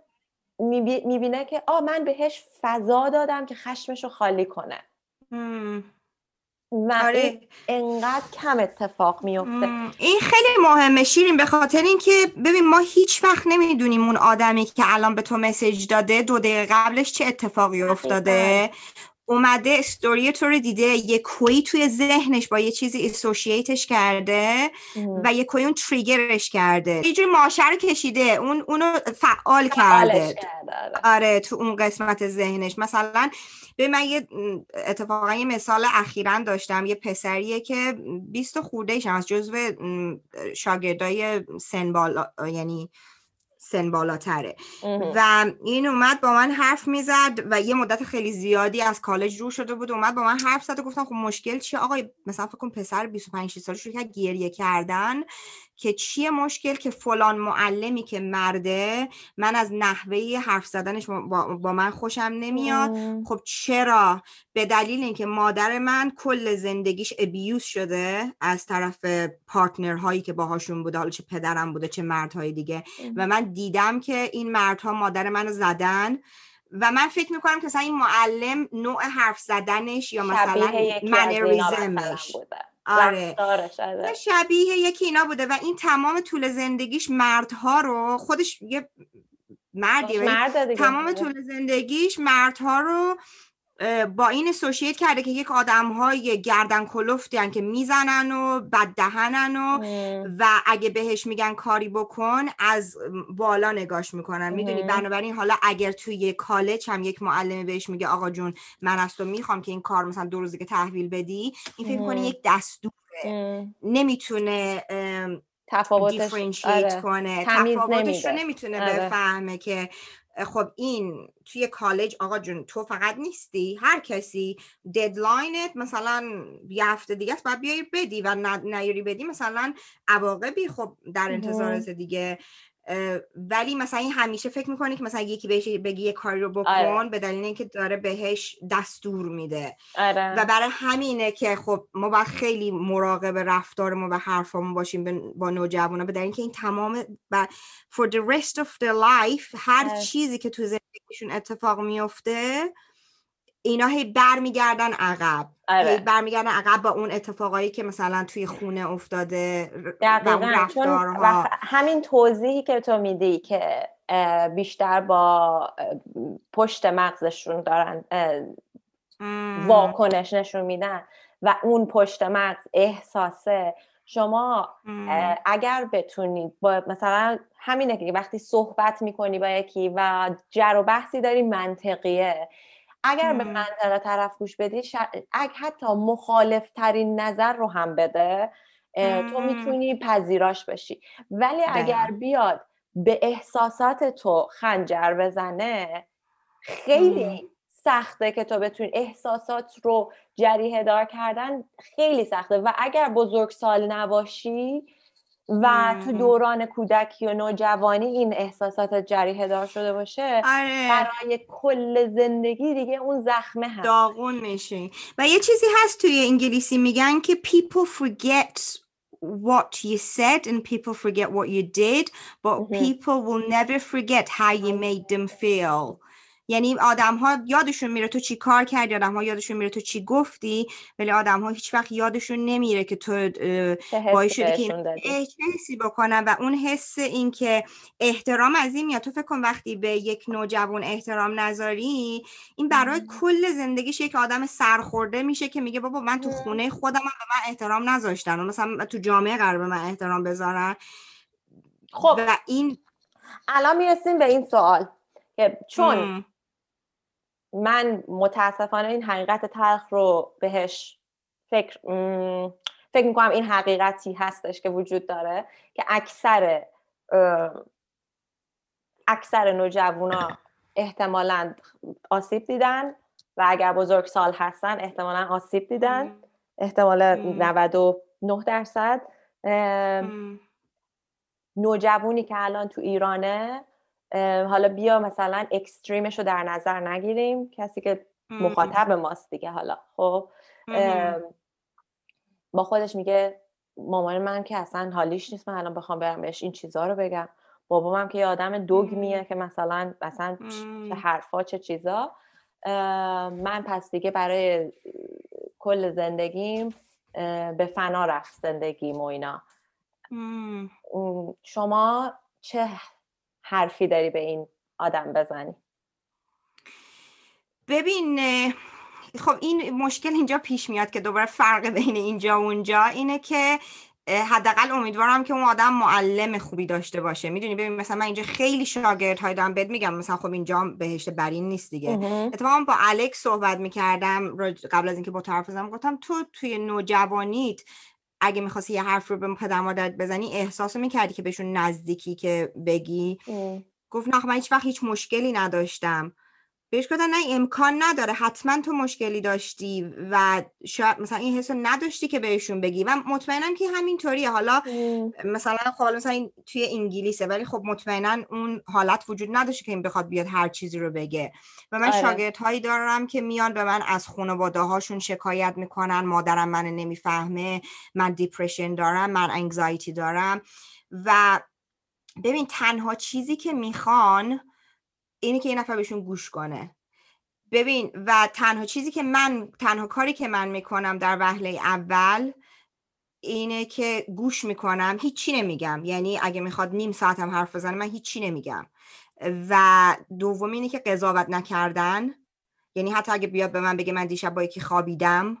می‌بینه که آ من بهش فضا دادم که خشمش رو خالی کنه. و آره. انقدر کم اتفاق میفته این خیلی مهمه شیرین به خاطر اینکه ببین ما هیچ وقت نمی‌دونیم اون آدمی که الان به تو مسیج داده دو دقیقه قبلش چه اتفاقی افتاده؟ اومده استوری تو رو دیده یه کوی توی ذهنش با یه چیزی اسوشییتش کرده و یه کوی اون تریگرش کرده. یه جوری ماشه رو کشیده اون اونو فعال کرده. آره. آره تو اون قسمت ذهنش. مثلا به من یه اتفاقا یه مثال اخیرا داشتم. یه پسریه که 20 خورده از جزو شاگردای سن بالا یعنی سن بالاتره. و این اومد با من حرف می‌زد و یه مدت خیلی زیادی از کالج رو شده بود اومد با من حرف زد و گفتم خب مشکل چیه؟ آقای مثلا فکر کن پسر 25 ساله شروع کرد گریه کردن که چیه مشکل که فلان معلمی که مرده من از نحوه حرف زدنش با, من خوشم نمیاد. خب چرا؟ به دلیل اینکه مادر من کل زندگیش ابیوز شده از طرف پارتنرهایی که باهاشون بوده حالا چه پدرم بوده چه مردهای دیگه. و من دیدم که این مردها مادر منو زدن و من فکر می‌کنم که مثلا این معلم نوع حرف زدنش یا مثلا منریزمش آره. شبیه یکی اینا بوده و این تمام طول زندگیش مردها رو خودش یه مردی تمام طول زندگیش مردها رو با این اسوشیت کرده که یک آدم های گردن کلفتی که می‌زنن و بددهنن و و اگه بهش میگن کاری بکن از بالا نگاش می‌کنن. می‌دونی؟ بنابراین حالا اگر توی کالج هم یک معلمی بهش میگه آقا جون من از تو می‌خوام که این کار مثلا دو روزی که تحویل بدی این فکر کنی یک دستوره. نمی‌تونه تفاوتش آره. کنه. تفاوتش رو نمی‌تونه آره. بفهمه که خب این توی کالج آقا جون تو فقط نیستی هر کسی deadline ت مثلا یه هفته دیگه است باید بیای بدی و نیاری بدی مثلا عواقبی خب در انتظار دیگه. ولی مثلا این همیشه فکر می‌کنه که مثلا یکی بهش بگی یه کاری رو بکن آره. به دلیل اینکه داره بهش دستور میده آره. و برای همینه که خب ما باید خیلی مراقب رفتار ما و حرفامون باشیم با نوجوانا به دلیل اینکه این تمام و for the rest of their life هر آره. چیزی که تو زندگیشون اتفاق میفته اینا هی برمیگردن عقب. آره. هی برمیگردن عقب با اون اتفاقایی که مثلا توی خونه افتاده و همین توضیحی که تو میدی که بیشتر با پشت مغزشون دارن واکنش نشون میدن و اون پشت مغز احساسه شما اگر بتونید با مثلا همینه که وقتی صحبت می‌کنی با یکی و جر و بحثی داری منطقیه. اگر به منطقه طرف گوش بدی اگر حتی مخالف ترین نظر رو هم بده تو می‌تونی پذیراش بشی. ولی اگر بیاد به احساسات تو خنجر بزنه خیلی سخته که تو بتونی احساسات رو جریه دار کردن خیلی سخته. و اگر بزرگ سال نباشی و تو دوران کودکی و نوجوانی این احساسات جریه دار شده باشه آره. برای کل زندگی دیگه اون زخمه هست. داغون میشه و یه چیزی هست توی انگلیسی میگن که people forget what you said and people forget what you did but people will never forget how you made them feel. یعنی آدم ها یادشون میره تو چی کار کردی آدم ها یادشون میره تو چی گفتی ولی آدم ها هیچ وقت یادشون نمیره که تو باعث شدی که حسی بکنن و اون حس این که احترام از این میاد. تو فکر کن وقتی به یک نوجوان احترام نذاری این برای کل زندگیش یک آدم سرخورده میشه که میگه بابا من تو خونه خودم به من احترام نذاشتن. و مثلا تو جامعه قرار به من احترام بذارن. خب. و این الان می‌رسیم به این سوال چون من متاسفانه این حقیقت تلخ رو بهش فکر فکر می‌کنم این حقیقتی هستش که وجود داره که اکثر اکثر نوجوانا احتمالا آسیب دیدن و اگر بزرگ سال هستن احتمالا آسیب دیدن. احتمال 99 درصد. نوجوانی که الان تو ایرانه حالا بیا مثلا اکستریمش رو در نظر نگیریم. کسی که مخاطب ماست دیگه حالا. خب با خودش میگه مامان من که اصلا حالیش نیست من الان بخوام برم بهش این چیزها رو بگم. بابام که یه آدم دوگمیه که مثلا مثلا چه حرفا چه چیزا. من پس دیگه برای کل زندگیم به فنا رفت زندگیم و اینا. شما چه حرفی داری به این آدم بزنی. ببین خب این مشکل اینجا پیش میاد که دوباره فرق بین اینجا و اونجا اینه که حداقل امیدوارم که اون آدم معلم خوبی داشته باشه. می‌دونی؟ ببین مثلا من اینجا خیلی شاگرد های دارم. بهت میگم مثلا خب اینجا بهشت برین نیست دیگه. اتفاقا با الکس صحبت می‌کردم قبل از اینکه با طرف بزنم گفتم تو توی نوجوانیت اگه می‌خواستی یه حرف رو به پدر مادرت بزنی احساس می‌کردی که بهشون نزدیکی که بگی؟ گفت نه خب من هیچ وقت هیچ مشکلی نداشتم. بهش گفتن نه امکان نداره حتما تو مشکلی داشتی و شاید مثلا این حس نداشتی که بهشون بگی. و مطمئنم که همینطوریه. حالا مثلا خب مثلا این توی انگلیسه ولی خب مطمئنا اون حالت وجود نداشته که این بخواد بیاد هر چیزی رو بگه. و من آره. هایی دارم که میان به من از خانواده هاشون شکایت می‌کنن مادرم من نمی‌فهمه من دیپرشن دارم من انگزایتی دارم. و ببین تنها چیزی که می‌خوان اینی که یه نفر بهشون گوش کنه. ببین و تنها چیزی که من تنها کاری که من می‌کنم در وهله اول اینه که گوش می‌کنم هیچی نمیگم. یعنی اگه می‌خواد نیم ساعتم حرف بزنه من هیچی نمیگم. و دوم اینه که قضاوت نکردن. یعنی حتی اگه بیاد به من بگه من دیشب با یکی خوابیدم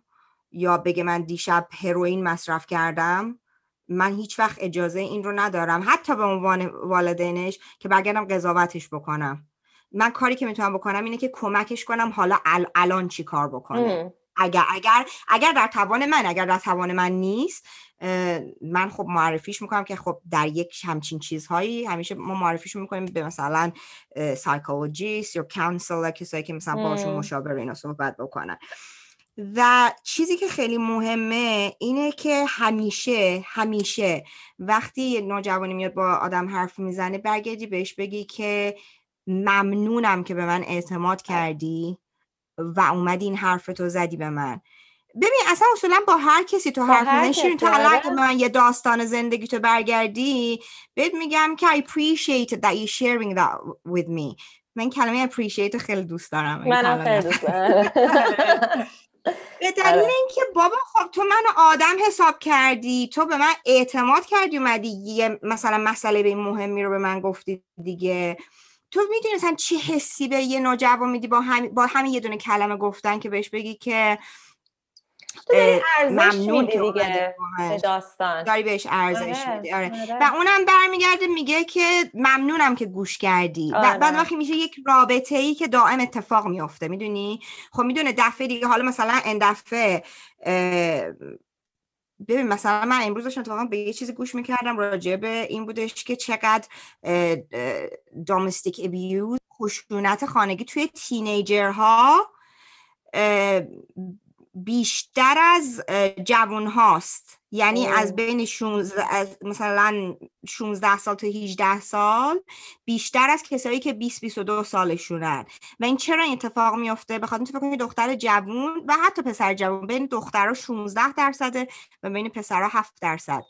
یا بگه من دیشب هروئین مصرف کردم من هیچ وقت اجازه این رو ندارم. حتی به عنوان والدینش که برگردم قضاوتش بکنم. من کاری که می‌تونم بکنم اینه که کمکش کنم حالا الان چی کار بکنه. اگر اگر اگر در توان من اگر در توان من نیست من خب معرفیش می‌کنم که خب در یک همچین چیزهایی همیشه ما معرفیش می‌کنیم به مثلا psychologist یا counselor کسایی که مثلا باشون مشاور اینا صحبت بکنن. و چیزی که خیلی مهمه اینه که همیشه همیشه وقتی نوجوانی میاد با آدم حرف می‌زنه برگردی بهش بگی که ممنونم که به من اعتماد کردی و اومدی این حرف تو زدی به من. ببین اصلا اصولا با هر کسی تو حرف می‌زنی شیرین تو الان به من یه داستان زندگی تو برگردی بهت میگم که I appreciate that you sharing that with me. من کلمه appreciate خیلی دوست دارم من خیلی دوست دارم. به دلیل آره. اینکه بابا خب تو منو آدم حساب کردی تو به من اعتماد کردی اومدی یه مثلا مسئله به این مهمی رو به من گفتی دیگه. تو می‌دونی مثلا چه حسی به یه نوجوان میدی با هم با همین یه دونه کلمه گفتن که بهش بگی که تو ممنون که دیگه داستان. داری بهش ارزش آره، میدی. آره. آره. و اونم برمیگرده میگه که ممنونم که گوش کردی. و آره. بعد وقتی میشه یک رابطه ای که دائم اتفاق میفته می‌دونی؟ خب می‌دونه دفعه دیگه حالا مثلا این دفعه ببین مثلا من امروز داشتم اتفاقا به یه چیزی گوش می‌کردم راجع به این بودش که چقدر دامستیک ابیوز خشونت خانگی توی تینیجرها بیشتر از اه، جوون هاست یعنی اوه. از بین 16 از مثلا 16 سال تا 18 سال بیشتر از کسایی که 20 22 سالشونن و این چرا این اتفاق میفته بخاطر اینکه فکر کنید دختر جوون و حتی پسر جوون بین دخترها 16 درصده و بین پسرها 7 درصد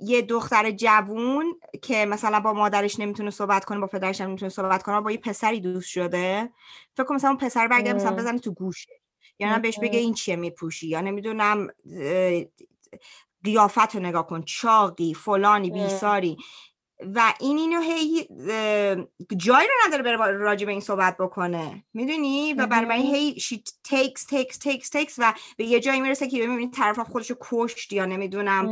یه دختر جوون که مثلا با مادرش نمی‌تونه صحبت کنه با پدرش هم نمی‌تونه صحبت کنه با یه پسری دوست شده فکر کنم مثلا اون پسر برگرده مثلا مم. بزنه تو گوشه یا نه بهش بگه. این چیه میپوشی یا نمی‌دونم قیافت رو نگاه کن چاقی فلانی. بیساری و این اینو هی جایی رو نداره بره راجع به این صحبت بکنه می‌دونی و برای. هی she takes takes takes takes و به یه جایی می‌رسه که ببینید طرف خودشو کشت یا نمی‌دونم.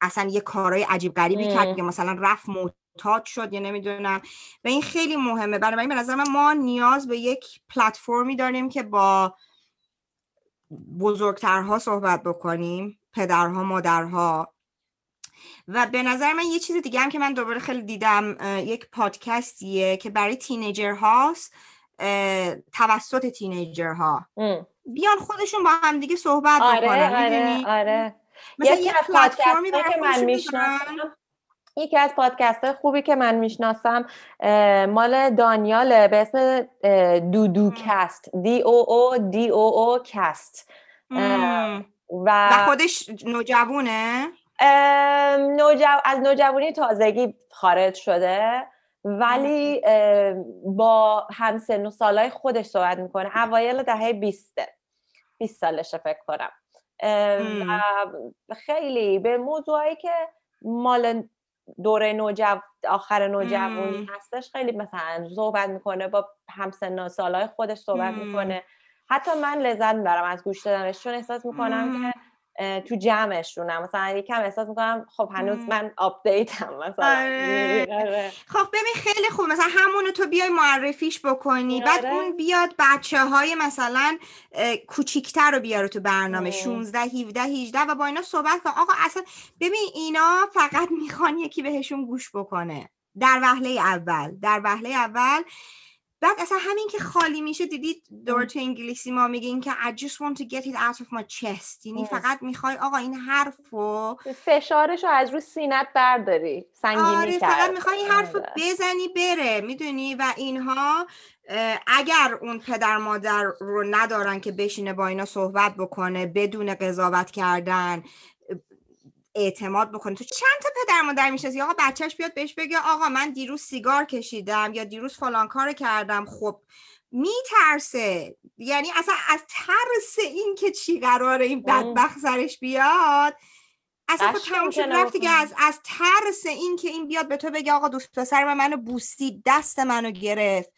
اصلا یه کارهای عجیب غریبی کرد. یا مثلا رفت معتاد شد یا نمی‌دونم و این خیلی مهمه برای من به نظر من ما نیاز به یک پلتفرمی داریم که با بزرگترها صحبت بکنیم پدرها مادرها. و به نظر من یه چیز دیگه هم که من دوباره خیلی دیدم یک پادکستیه که برای teenager هاست توسط teenager ها. بیان خودشون با هم دیگه صحبت آره بکنن آره آره. مثلا یه پلتفرمی که من می‌شناسم یکی از پادکست خوبی که من می‌شناسم مال دانیاله به اسم اه، دودو کست D O O D O O cast. و و خودش نوجوونه نوجو... از نوجوانی تازگی خارج شده. ولی با همسن و سالای خودش صحبت می‌کنه. اوایل دهه 20 20 سالشه فکر کنم. و خیلی به موضوعی که مال دوره نوجو... آخر نوجوانی. هستش خیلی مثلا صحبت می‌کنه با همسن و سالای خودش صحبت. می‌کنه حتی من لذت می‌برم از گوش دادنش چون احساس می‌کنم. که تو جمعشونم مثلا یکم احساس می‌کنم خب هنوز. من آپدیتم مثلا آره. آره. خب ببین خیلی خوب مثلا همونو تو بیای معرفیش بکنی بعد آره. اون بیاد بچه های مثلا کوچیکتر رو بیاره تو برنامه مم. 16 17 18 و با اینا صحبت کن آقا اصلا ببین اینا فقط می‌خوان یکی بهشون گوش بکنه در وهله اول در وهله اول بعد اصلا همین که خالی میشه دیدی دور تو انگلیسی ما میگیم که I just want to get it out of my chest. یعنی. فقط می‌خوای آقا این حرفو فشارش رو از رو سینت برداری. سنگینی آره کرد فقط می‌خوای این حرف آره. بزنی بره. می‌دونی؟ و اینها اگر اون پدر مادر رو ندارن که بشینه با اینا صحبت بکنه بدون قضاوت کردن اعتماد بکنه تو چند تا پدر مادر می‌شناسی؟ آقا بچهش بیاد بهش بگه آقا من دیروز سیگار کشیدم یا دیروز فلان کار کردم. خب میترسه. یعنی اصلا از ترس این که چی قراره این. بدبخت سرش بیاد. اصلا خب تموم شد. رفت دیگه. از از ترس این که این بیاد به تو بگه آقا دوست پسر من منو بوسید دست منو گرفت.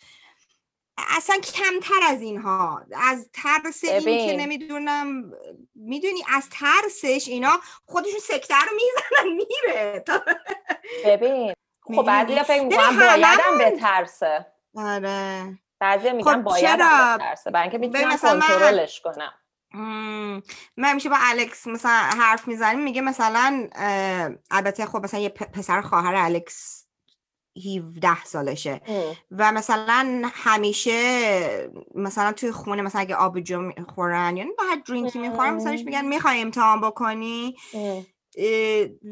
اصلا کمتر از اینها از ترس این که. نمی‌دونم می‌دونی از ترسش اینا خودشون سکتر رو می‌زنن میره ببین خب؟ بعضی فکر بایدم هممون- به ترسه آره بعضی میگن خب؟ به ترسه برای اینکه می‌تونم کنترلش کنم مم. من همیشه با الکس مثلا حرف می‌زنیم میگه مثلا البته خب مثلا یه پسر خواهر الکس 17 سالشه. و مثلا همیشه مثلا توی خونه مثلا اگه آبجو می‌خورن یا باید درینکی می‌خورن مثلا میگن می‌خوای امتحان بکنی؟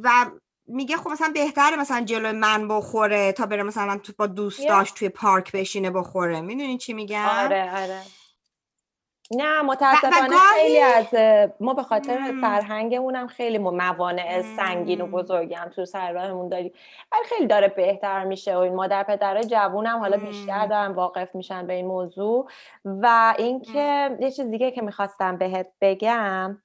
و میگه خب مثلا بهتره مثلا جلوی من بخوره تا بره مثلا تو با دوستاش توی پارک بشینه بخوره. می‌دونی چی میگم؟ آره آره. نه متاسفانه خیلی از ما به خاطر فرهنگمون هم خیلی موانع سنگین و بزرگی هم تو سر راهمون داریم. ولی خیلی داره بهتر میشه و این مادر پدرای جوون هم حالا بیشتر دارن واقف میشن به این موضوع. و اینکه یه چیز دیگه که می‌خواستم بهت بگم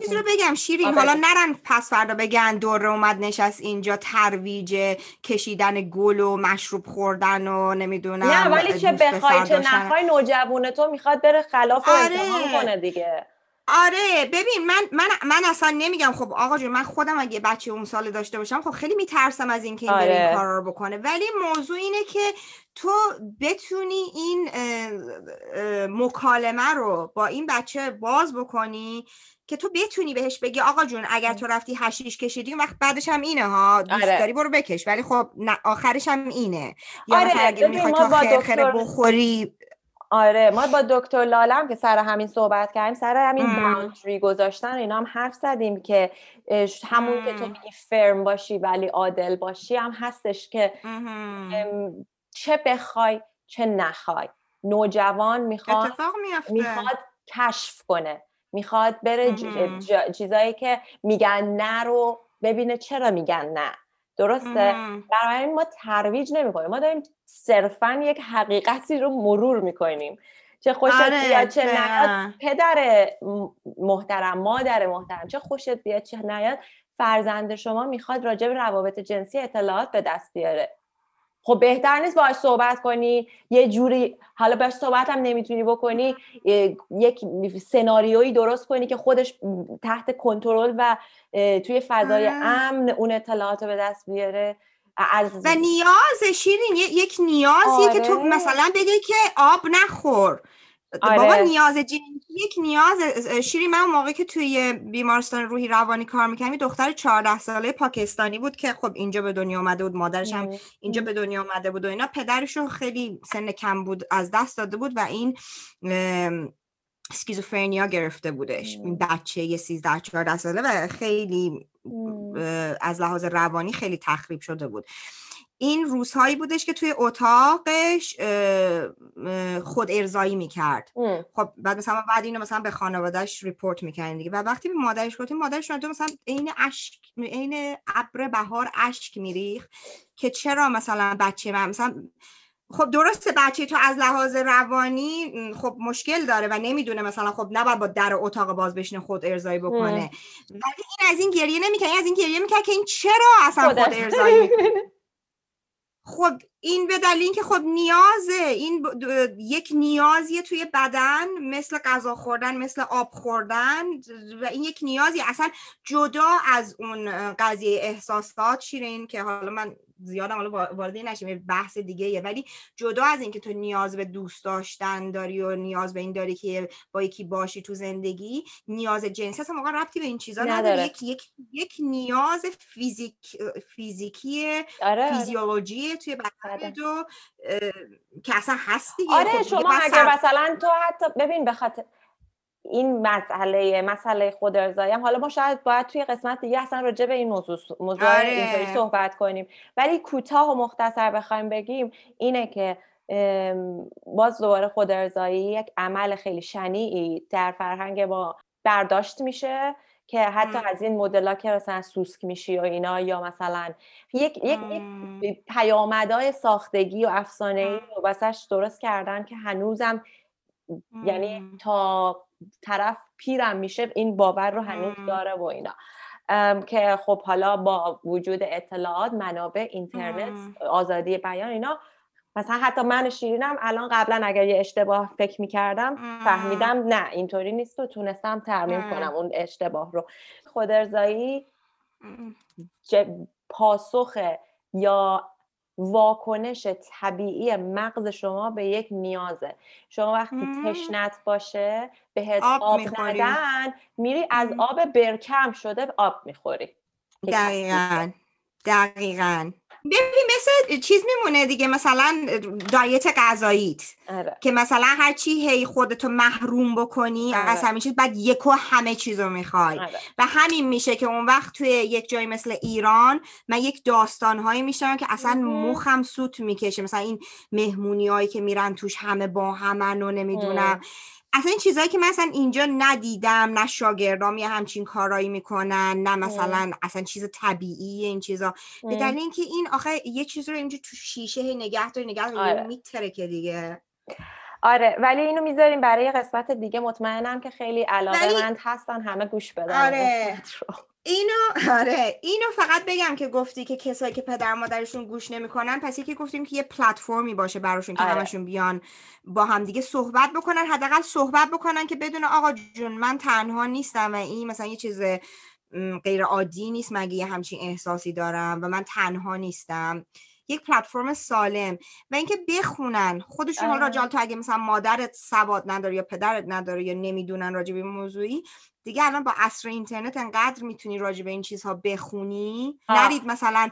چیزی رو بگم شیرین حالا نرن پس فردا بگن دوره اومد نشست اینجا ترویج کشیدن گل و مشروب خوردن و نمی‌دونم نه ولی چه بخوای چه نخوای نوجوونه تو می‌خواد بره خلاف و آره. کنه دیگه. آره. ببین من من من اصلا نمیگم خب آقا جون من خودم اگه بچه اون سال داشته باشم خب خیلی میترسم از اینکه این آره. این کار رو بکنه. ولی موضوع اینه که تو بتونی این مکالمه رو با این بچه باز بکنی که تو بتونی بهش بگی آقا جون اگر تو رفتی هشیش کشیدی اون وقت بعدش هم اینه ها دوست آره. داری برو بکش. ولی خب آخرش هم اینه. یا آره. اگه می‌خوای تا خرخره بخوری. آره ما با دکتر لالم که سر همین صحبت کردیم سر همین باونتری گذاشتن اینا هم حرف زدیم که همون که تو میگی فرم باشی ولی عادل باشی هم هستش که چه بخوای چه نخوای. نوجوان می‌خواد می‌خواد کشف کنه. می‌خواد بره چیزایی که میگن نه رو ببینه چرا میگن نه. درسته؟ برای ما ترویج نمی‌کنیم. ما داریم صرفا یک حقیقتی رو مرور می‌کنیم. چه خوشت آره، بیاد چه نیاد. پدر محترم مادر محترم چه خوشت بیاد چه نیاد. فرزند شما می‌خواد راجع به روابط جنسی اطلاعات به دست بیاره. خب بهتر نیست باش صحبت کنی. یه جوری حالا باش صحبت هم نمی‌تونی بکنی. یک سناریویی درست کنی که خودش تحت کنترل و توی فضای امن اون اطلاعات رو به دست بیاره. از و نیاز شیرین یک نیازیه که تو آره. مثلا بگی که آب نخور. آره. بابا نیاز جنسی یک نیاز شیری من موقعی که توی بیمارستان روحی روانی کار می‌کنم دختر 14 ساله پاکستانی بود که خب اینجا به دنیا اومده بود مادرش هم اینجا به دنیا اومده بود و اینا. پدرشون خیلی سن کم بود از دست داده بود و این سکیزوفرنیا گرفته بودش. این بچه یه 13 14 ساله و خیلی از لحاظ روانی خیلی تخریب شده بود. این روزهایی بودش که توی اتاقش خود ارزایی می‌کرد. خب بعد مثلا بعد اینو مثلا به خانوادهش ریپورت می‌کردیم دیگه. و وقتی به مادرش گفتیم مادرش تو مثلا عین اشک عین ابر بهار اشک میریخ که چرا مثلا بچه من مثلا خب درسته بچه تو از لحاظ روانی خب مشکل داره و نمی‌دونه مثلا خب نباید با در اتاق باز بشینه خود ارزایی بکنه. ولی این از این گریه نمی‌کنه این از این گریه می‌کنه که این چرا اصلا خود ارزایی خب این به دلیل اینکه خب نیازه. این یک نیازیه توی بدن مثل غذا خوردن مثل آب خوردن و این یک نیازی اصلا جدا از اون قضیه احساسات شیرین که حالا من زیادم حالا وارد نشیم بحث دیگه ولی جدا از اینکه تو نیاز به دوست داشتن داری و نیاز به این داری که با یکی باشی تو زندگی نیاز جنسی اصلا موقع ربطی به این چیزا نداره, یک, یک, یک نیاز فیزیک فیزیکی آره. آره. فیزیولوژی توی بدن تو آره. که اصلا هست دیگه آره خب شما اگر مثلا تو حتی ببین بخاطر این مسئله مسئله خود ارزایم حالا ما شاید باید توی قسمت دیگه اصلا راجع به این موضوع موضوع آره. اینطوری صحبت کنیم. ولی کوتاه و مختصر بخوایم بگیم اینه که باز دوباره خود ارزایی یک عمل خیلی شنیعی در فرهنگ ما برداشت میشه که حتی از این مدل که مثلا سوسک میشی و اینا یا مثلا یک یک, یک پیامدهای ساختگی و افسانه ای رو بسش درست کردن که هنوزم یعنی تا طرف پیرم میشه این باور رو هنوز داره و اینا. که خب حالا با وجود اطلاعات منابع اینترنت آزادی بیان اینا مثلا حتی من شیرینم الان قبلا اگر یه اشتباه فکر می‌کردم فهمیدم نه اینطوری نیست و تونستم ترمیم کنم اون اشتباه رو. خودرزایی پاسخ یا واکنش طبیعی مغز شما به یک نیازه. شما وقتی تشنت باشه بهت آب, آب ندن میری از آب برکم شده آب می‌خوری. دقیقا. دقیقا. ببین مثل چیز میمونه دیگه مثلا دایت غذاییت آره. که مثلا هر چی هی خودتو محروم بکنی آره. از همین چیز بعد یکو همه چیزو می‌خوای آره. و همین میشه که اون وقت توی یک جای مثل ایران من یک داستانهایی میشنم که اصلا مخم سوت می‌کشه مثلا این مهمونی هایی که میرن توش همه با همن و نمی‌دونم اصلا این چیزهایی که مثلا اینجا ندیدم نه شاگردام یه همچین کارایی می‌کنن نه مثلا اصلا چیز طبیعی این چیزا. به دلیل اینکه این آخه یه چیز رو اینجا تو شیشه نگه داری نگه داری آره. میتره که دیگه. آره ولی اینو می‌ذاریم برای قسمت دیگه. مطمئنم که خیلی علاقه ولی- مند هستن همه گوش بدن. آره. اینو آره اینو فقط بگم که گفتی که کسایی که پدر مادرشون گوش نمی‌کنن پس یکی گفتیم که یه پلتفرمی باشه براشون که آره. همشون بیان با هم دیگه صحبت بکنن حداقل صحبت بکنن که بدون آقا جون من تنها نیستم و این مثلا یه چیز غیر عادی نیست مگه یه همچین احساسی دارم و من تنها نیستم یک پلتفرم سالم و اینکه بخونن خودشون حالا آره. راجع تو اگه مثلا مادرت سواد نداره یا پدرت نداره یا نمی‌دونن راجع به موضوعی دیگه الان با عصر اینترنت انقدر می‌تونی راجع به این چیزها بخونی. نرید مثلا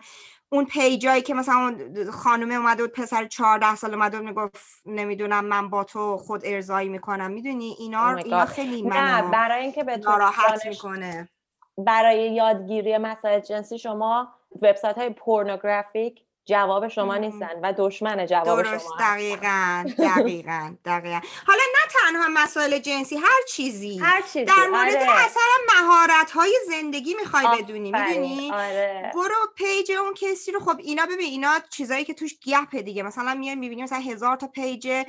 اون پیجایی که مثلا اون خانومه اومده بود پسر 14 سال اومده بود می‌گفت نمی‌دونم من با تو خود ارزایی می‌کنم می‌دونی اینا Oh اینا. خیلی نه منو برای اینکه بتونی ناراحت می‌کنه برای یادگیری مسائل جنسی شما وبسایت های پورنوگرافیک جواب شما. نیستن و دشمن جواب درست شما. دقیقا دقیقا دقیقا حالا نه تنها مسائل جنسی هر چیزی هر چیزی در مورد آره. اصلا مهارت های زندگی می‌خوای بدونی. می‌دونی آره برو پیج اون کسی رو خب اینا ببین اینا چیزایی که توش گپه دیگه مثلا میای می‌بینی مثلا هزار تا پیج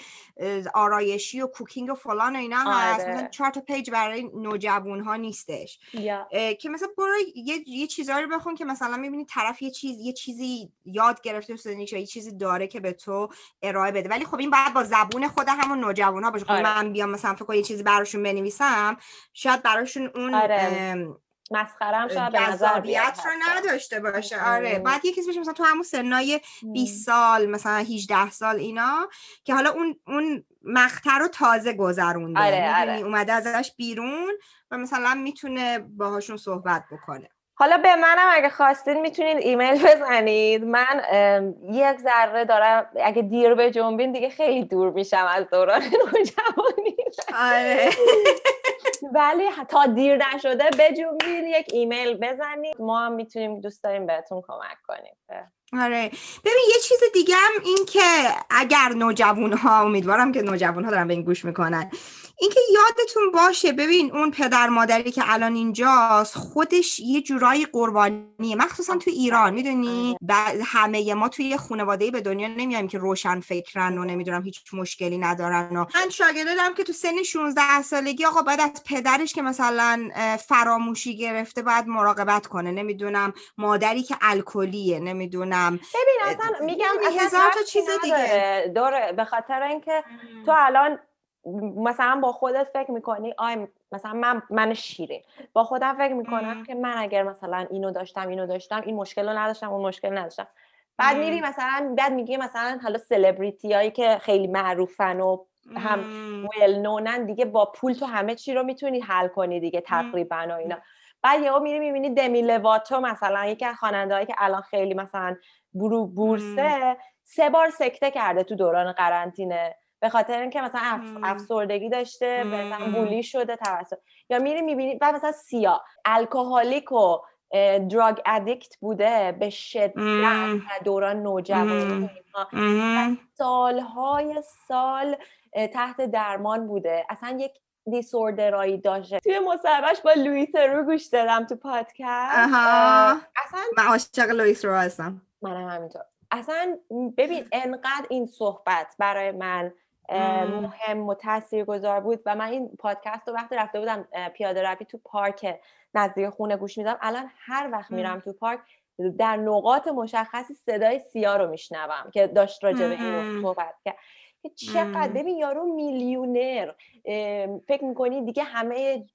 آرایشی و cooking و فلان و اینا هست آره. مثلا چهار تا page برای نوجوان ها نیستش که مثلا برو یه, یه چیزایی رو بخون که مثلا می‌بینی طرف یه چیز یه چیزی یاد گرفته یا یه چیزی داره که به تو ارائه بده ولی خب این باید با زبون خود همون نوجوان ها باشه خب آره. من بیام مثلا فکر یه چیزی براشون بنویسم شاید براشون اون آره. هم شاید جذابیت رو. نداشته باشه آره. باید یه کسی باشه مثلا تو همون سنای 20 سال مثلا 18 سال اینا که حالا اون اون مقطع رو تازه گذرونده آره،؟ آره. اومده ازش بیرون و مثلا می‌تونه باهاشون صحبت بکنه حالا به منم اگه خواستین می‌تونید ایمیل بزنید. من یک ذره دارم اگه دیر به جنبین دیگه خیلی دور میشم از دوران نوجوانی آره. ولی تا دیر نشده بجنبین یک ایمیل بزنید. ما هم می‌تونیم دوست داریم بهتون کمک کنیم. آره. ببین یه چیز دیگه هم این که اگر نوجوان ها امیدوارم که نوجوان ها دارن به این گوش می‌کنن. اینکه یادتون باشه ببین اون پدر مادری که الان اینجاست خودش یه جورایی قربانیه. مخصوصا تو ایران می‌دونی؟ همه ما توی یه خانواده به دنیا نمیایم که روشن فکرن و نمی‌دونم هیچ مشکلی ندارن و من شاگرده دارم که تو سن 16 سالگی آقا باید از پدرش که مثلا فراموشی گرفته باید مراقبت کنه. نمی‌دونم مادری که الکلیه نمی‌دونم ببین اصلا میگم اصلا هزار تا چیز دیگه. داره به خاطر اینکه تو الان مثلا با خودت فکر می‌کنی آی مثلا من من شیرین با خودم فکر می‌کنم. که من اگر مثلا اینو داشتم اینو داشتم این مشکل رو نداشتم اون مشکل نداشتم بعد. میری مثلا بعد میگی مثلا حالا سلبریتی هایی که خیلی معروفن و هم. ویل نونن دیگه با پول تو همه چی رو می‌تونی حل کنی دیگه تقریبا و اینا بعد یهو میری می‌بینی دمی لواتو مثلا یکی از خواننده‌هایی که الان خیلی مثلا برو بورسه سه بار سکته کرده تو دوران قرنطینه. به خاطر اینکه مثلا اف... افسردگی داشته. مثلا بولی شده توسط یا میری می‌بینی بعد مثلا سیا الکلیک و دراگ ادیکت بوده به شدت دوران نوجوانی و. اینها. سالهای سال تحت درمان بوده. اصلا یک دیسوردرایی داشته توی مصاحبهش با لوی ترو گوش دادم تو پادکست آها. اصلا من عاشق لوئیس رو هستم منم همینطور اصلا ببین انقدر این صحبت برای من. مهم و تاثیرگذار بود و من این پادکست رو وقتی رفته بودم پیاده روی تو پارک نزدیک خونه گوش میدم الان هر وقت. میرم تو پارک در نقاط مشخصی صدای سیا رو میشنوم که داشت راجع به اینو مم. صحبت کرد که چقدر. ببین یارو میلیونر فکر می‌کنی دیگه همه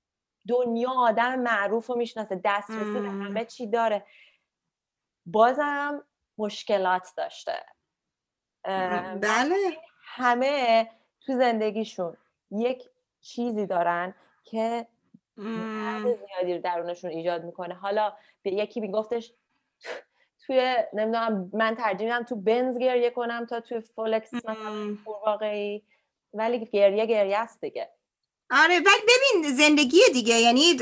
دنیا آدم معروف رو می‌شناسه دسترسی به. همه چی داره بازم مشکلات داشته بله همه تو زندگیشون یک چیزی دارن که. درد زیادی رو درونشون ایجاد می‌کنه حالا به یکی میگفتش توی نمی‌دونم من ترجیح میدم تو بنز گریه کنم تا توی فولکس مثلا. واقعی ولی گریه گریه است دیگه آره ولی ببین زندگی دیگه یعنی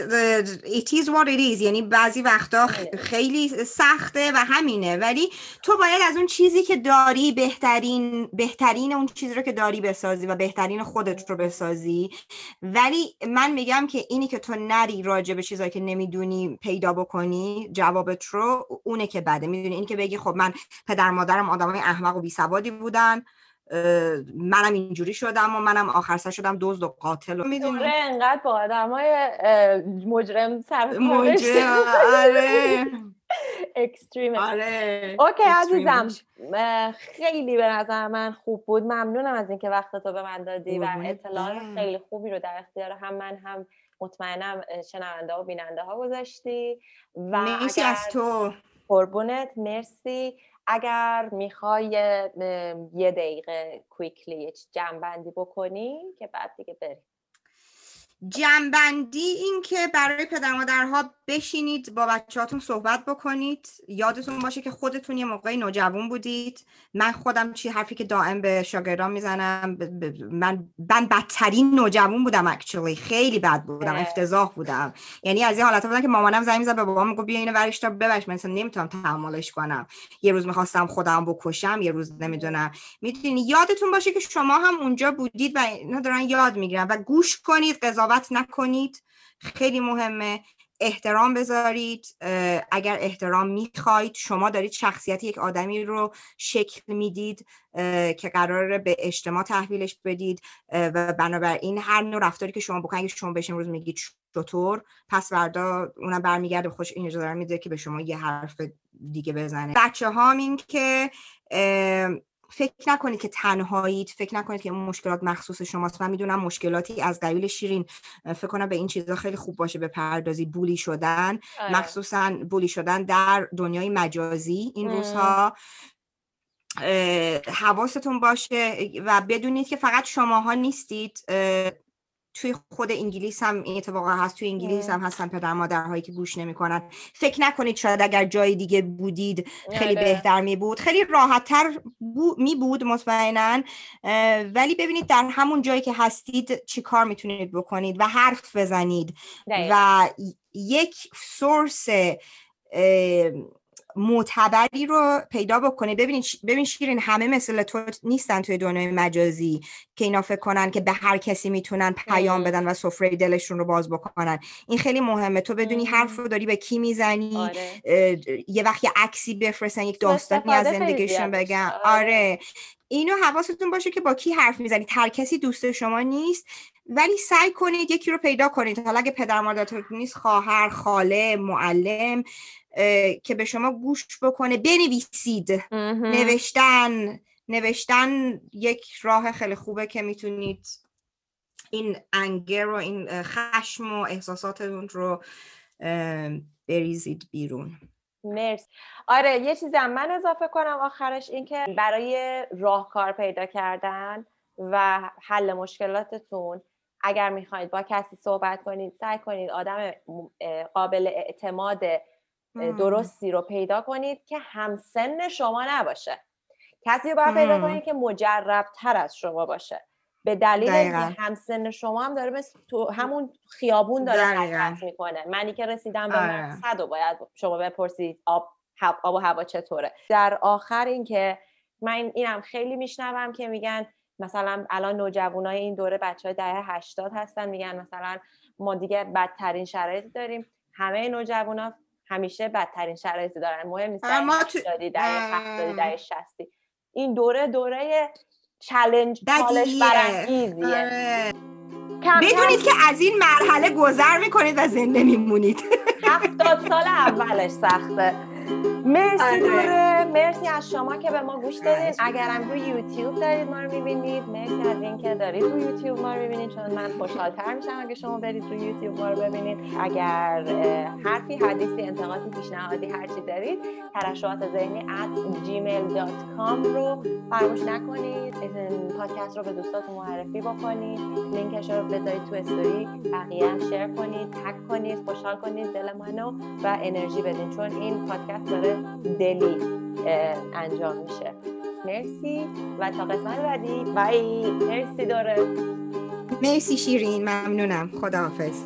it is what it is. یعنی بعضی وقتا آره. خیلی سخته و همینه. ولی تو باید از اون چیزی که داری بهترین بهترین اون چیزی رو که داری بسازی و بهترین خودت رو بسازی. ولی من میگم که اینی که تو نری راجع به چیزایی که نمی‌دونی پیدا بکنی جوابت رو اونه که بده. می‌دونی؟ اینی که بگی خب من پدر مادرم آدمای احمق و بیسوادی بودن. منم اینجوری شدم و منم آخر سر شدم دزد و قاتل و می‌دونی. انقدر با آدم های مجرم سر مجرم آره. اکستریم. آره اوکی عزیزم. خیلی به نظر من خوب بود. ممنونم از اینکه وقت تو به من دادی و اطلاعات خیلی خوبی رو در اختیار هم من هم مطمئنم شنونده و بیننده ها گذاشتی. و مرسی از تو. قربونت مرسی. اگر می‌خوای یه دقیقه کویکلی جمع بکنی که بعد دیگه بریم جنبندی این که برای پدر مادرها بشینید با بچهاتون صحبت بکنید. یادتون باشه که خودتون یه موقعی نوجوان بودید. من خودم چی حرفی که دائم به شاگردان می‌زنم من من بدترین نوجوان بودم اکچولی خیلی بد بودم افتضاح بودم. یعنی از این حالت بودم که مامانم زنگ می‌زد به بابام می‌گفت بیا اینو ورش تا ببش من نمی‌تونم تحملش کنم. یه روز می‌خواستم خودم بکشم یه روز نمی‌دونم. می‌دونی؟ یادتون باشه که شما هم اونجا بودید و اینا دارن یاد می‌گیرن و گوش کنید قضاوت نکنید. خیلی مهمه. احترام بذارید. اگر احترام می‌خواید شما دارید شخصیت یک آدمی رو شکل می‌دید که قرار به اجتماع تحویلش بدید. و بنابراین هر نوع رفتاری که شما بکنید شما بهش امروز میگید چطور پس فردا اونم برمیگرده خوش این اجازه میده که به شما یه حرف دیگه بزنه. بچه ها این که فکر نکنید که تنهایید فکر نکنید که اون مشکلات مخصوص شماست. من می‌دونم مشکلاتی از قبیل شیرین. فکر کنم به این چیزا خیلی خوب باشه به پردازی بولی شدن. آره. مخصوصا بولی شدن در دنیای مجازی این روزها. حواستون باشه و بدونید که فقط شماها نیستید. توی خود انگلیس هم این اتفاقا هست توی انگلیس هم هستن پدر مادرهایی که گوش نمی‌کنن. فکر نکنید شاید اگر جای دیگه بودید خیلی آره. بهتر می بود خیلی راحتتر می بود مطمئنا. ولی ببینید در همون جایی که هستید چی کار می‌تونید بکنید و حرف بزنید. و یک سورس معتبری رو پیدا بکنه ببینید ببین شیرین همه مثل تو نیستن توی دنیای مجازی که اینا فکر کنن که به هر کسی می‌تونن پیام بدن و سفره دلشون رو باز بکنن. این خیلی مهمه. تو بدونی حرف رو داری به کی می‌زنی آره. یه وقت یه عکسی بفرستن یک داستانی از زندگیشون بگن آره. آره. اینو حواستون باشه که با کی حرف می‌زنید هر کسی دوست شما نیست. ولی سعی کنید یکی رو پیدا کنید. حالا اگه پدر مادرتون نیست خواهر خاله معلم که به شما گوش بکنه بنویسید. نوشتن نوشتن یک راه خیلی خوبه که می‌تونید این انگر و این خشم و احساساتتون رو بریزید بیرون. مرسی. آره یه چیزی هم من اضافه کنم آخرش این که برای راهکار پیدا کردن و حل مشکلاتتون اگر می‌خواید با کسی صحبت کنید سعی کنید آدم قابل اعتماد درستی رو پیدا کنید که همسن شما نباشه. کسی رو باید پیدا کنید که مجرب تر از شما باشه. به دلیل اینکه همسن شما هم داره مثل تو همون خیابون داره حرکت می‌کنه. منی که رسیدم به آره. مقصد و باید شما بپرسید آب آب و هوا چطوره. در آخر اینکه من اینم خیلی میشنوم که میگن مثلا الان نوجوانای این دوره بچه های دهه 80 هستن میگن مثلا ما دیگه بدترین شرایط داریم. همه نوجوانا همیشه بدترین شرایطی دارن. مهم نیست در تو... در در شستی این دوره دوره چلنج چالش برانگیزیه. آره. بدونید که از این مرحله گذر می‌کنید و زنده میمونید. هفتاد سال اولش سخته. مرسی آره. دوره مرسی از شما که به ما گوش دادید. اگرم روی یوتیوب دارید ما رو می‌بینید مرسی از اینکه دارید روی یوتیوب ما رو می‌بینید. چون من خوشحالتر میشم اگه شما برید روی یوتیوب ما رو ببینید. اگر حرفی حدیثی انتقادی پیشنهادی هرچی دارید ترشحات ذهنی at gmail.com رو فراموش نکنید. پادکست رو به دوستاتون معرفی بکنید. لینکش رو بذارید تو استوری. بقیه شیر کنید تک کنید خوشحال کنید. دل منو و انرژی بدین. چون این پادکست داره دلی انجام میشه. مرسی. و تا قسمت بعدی. بای. مرسی داره. مرسی شیرین. ممنونم. خداحافظ.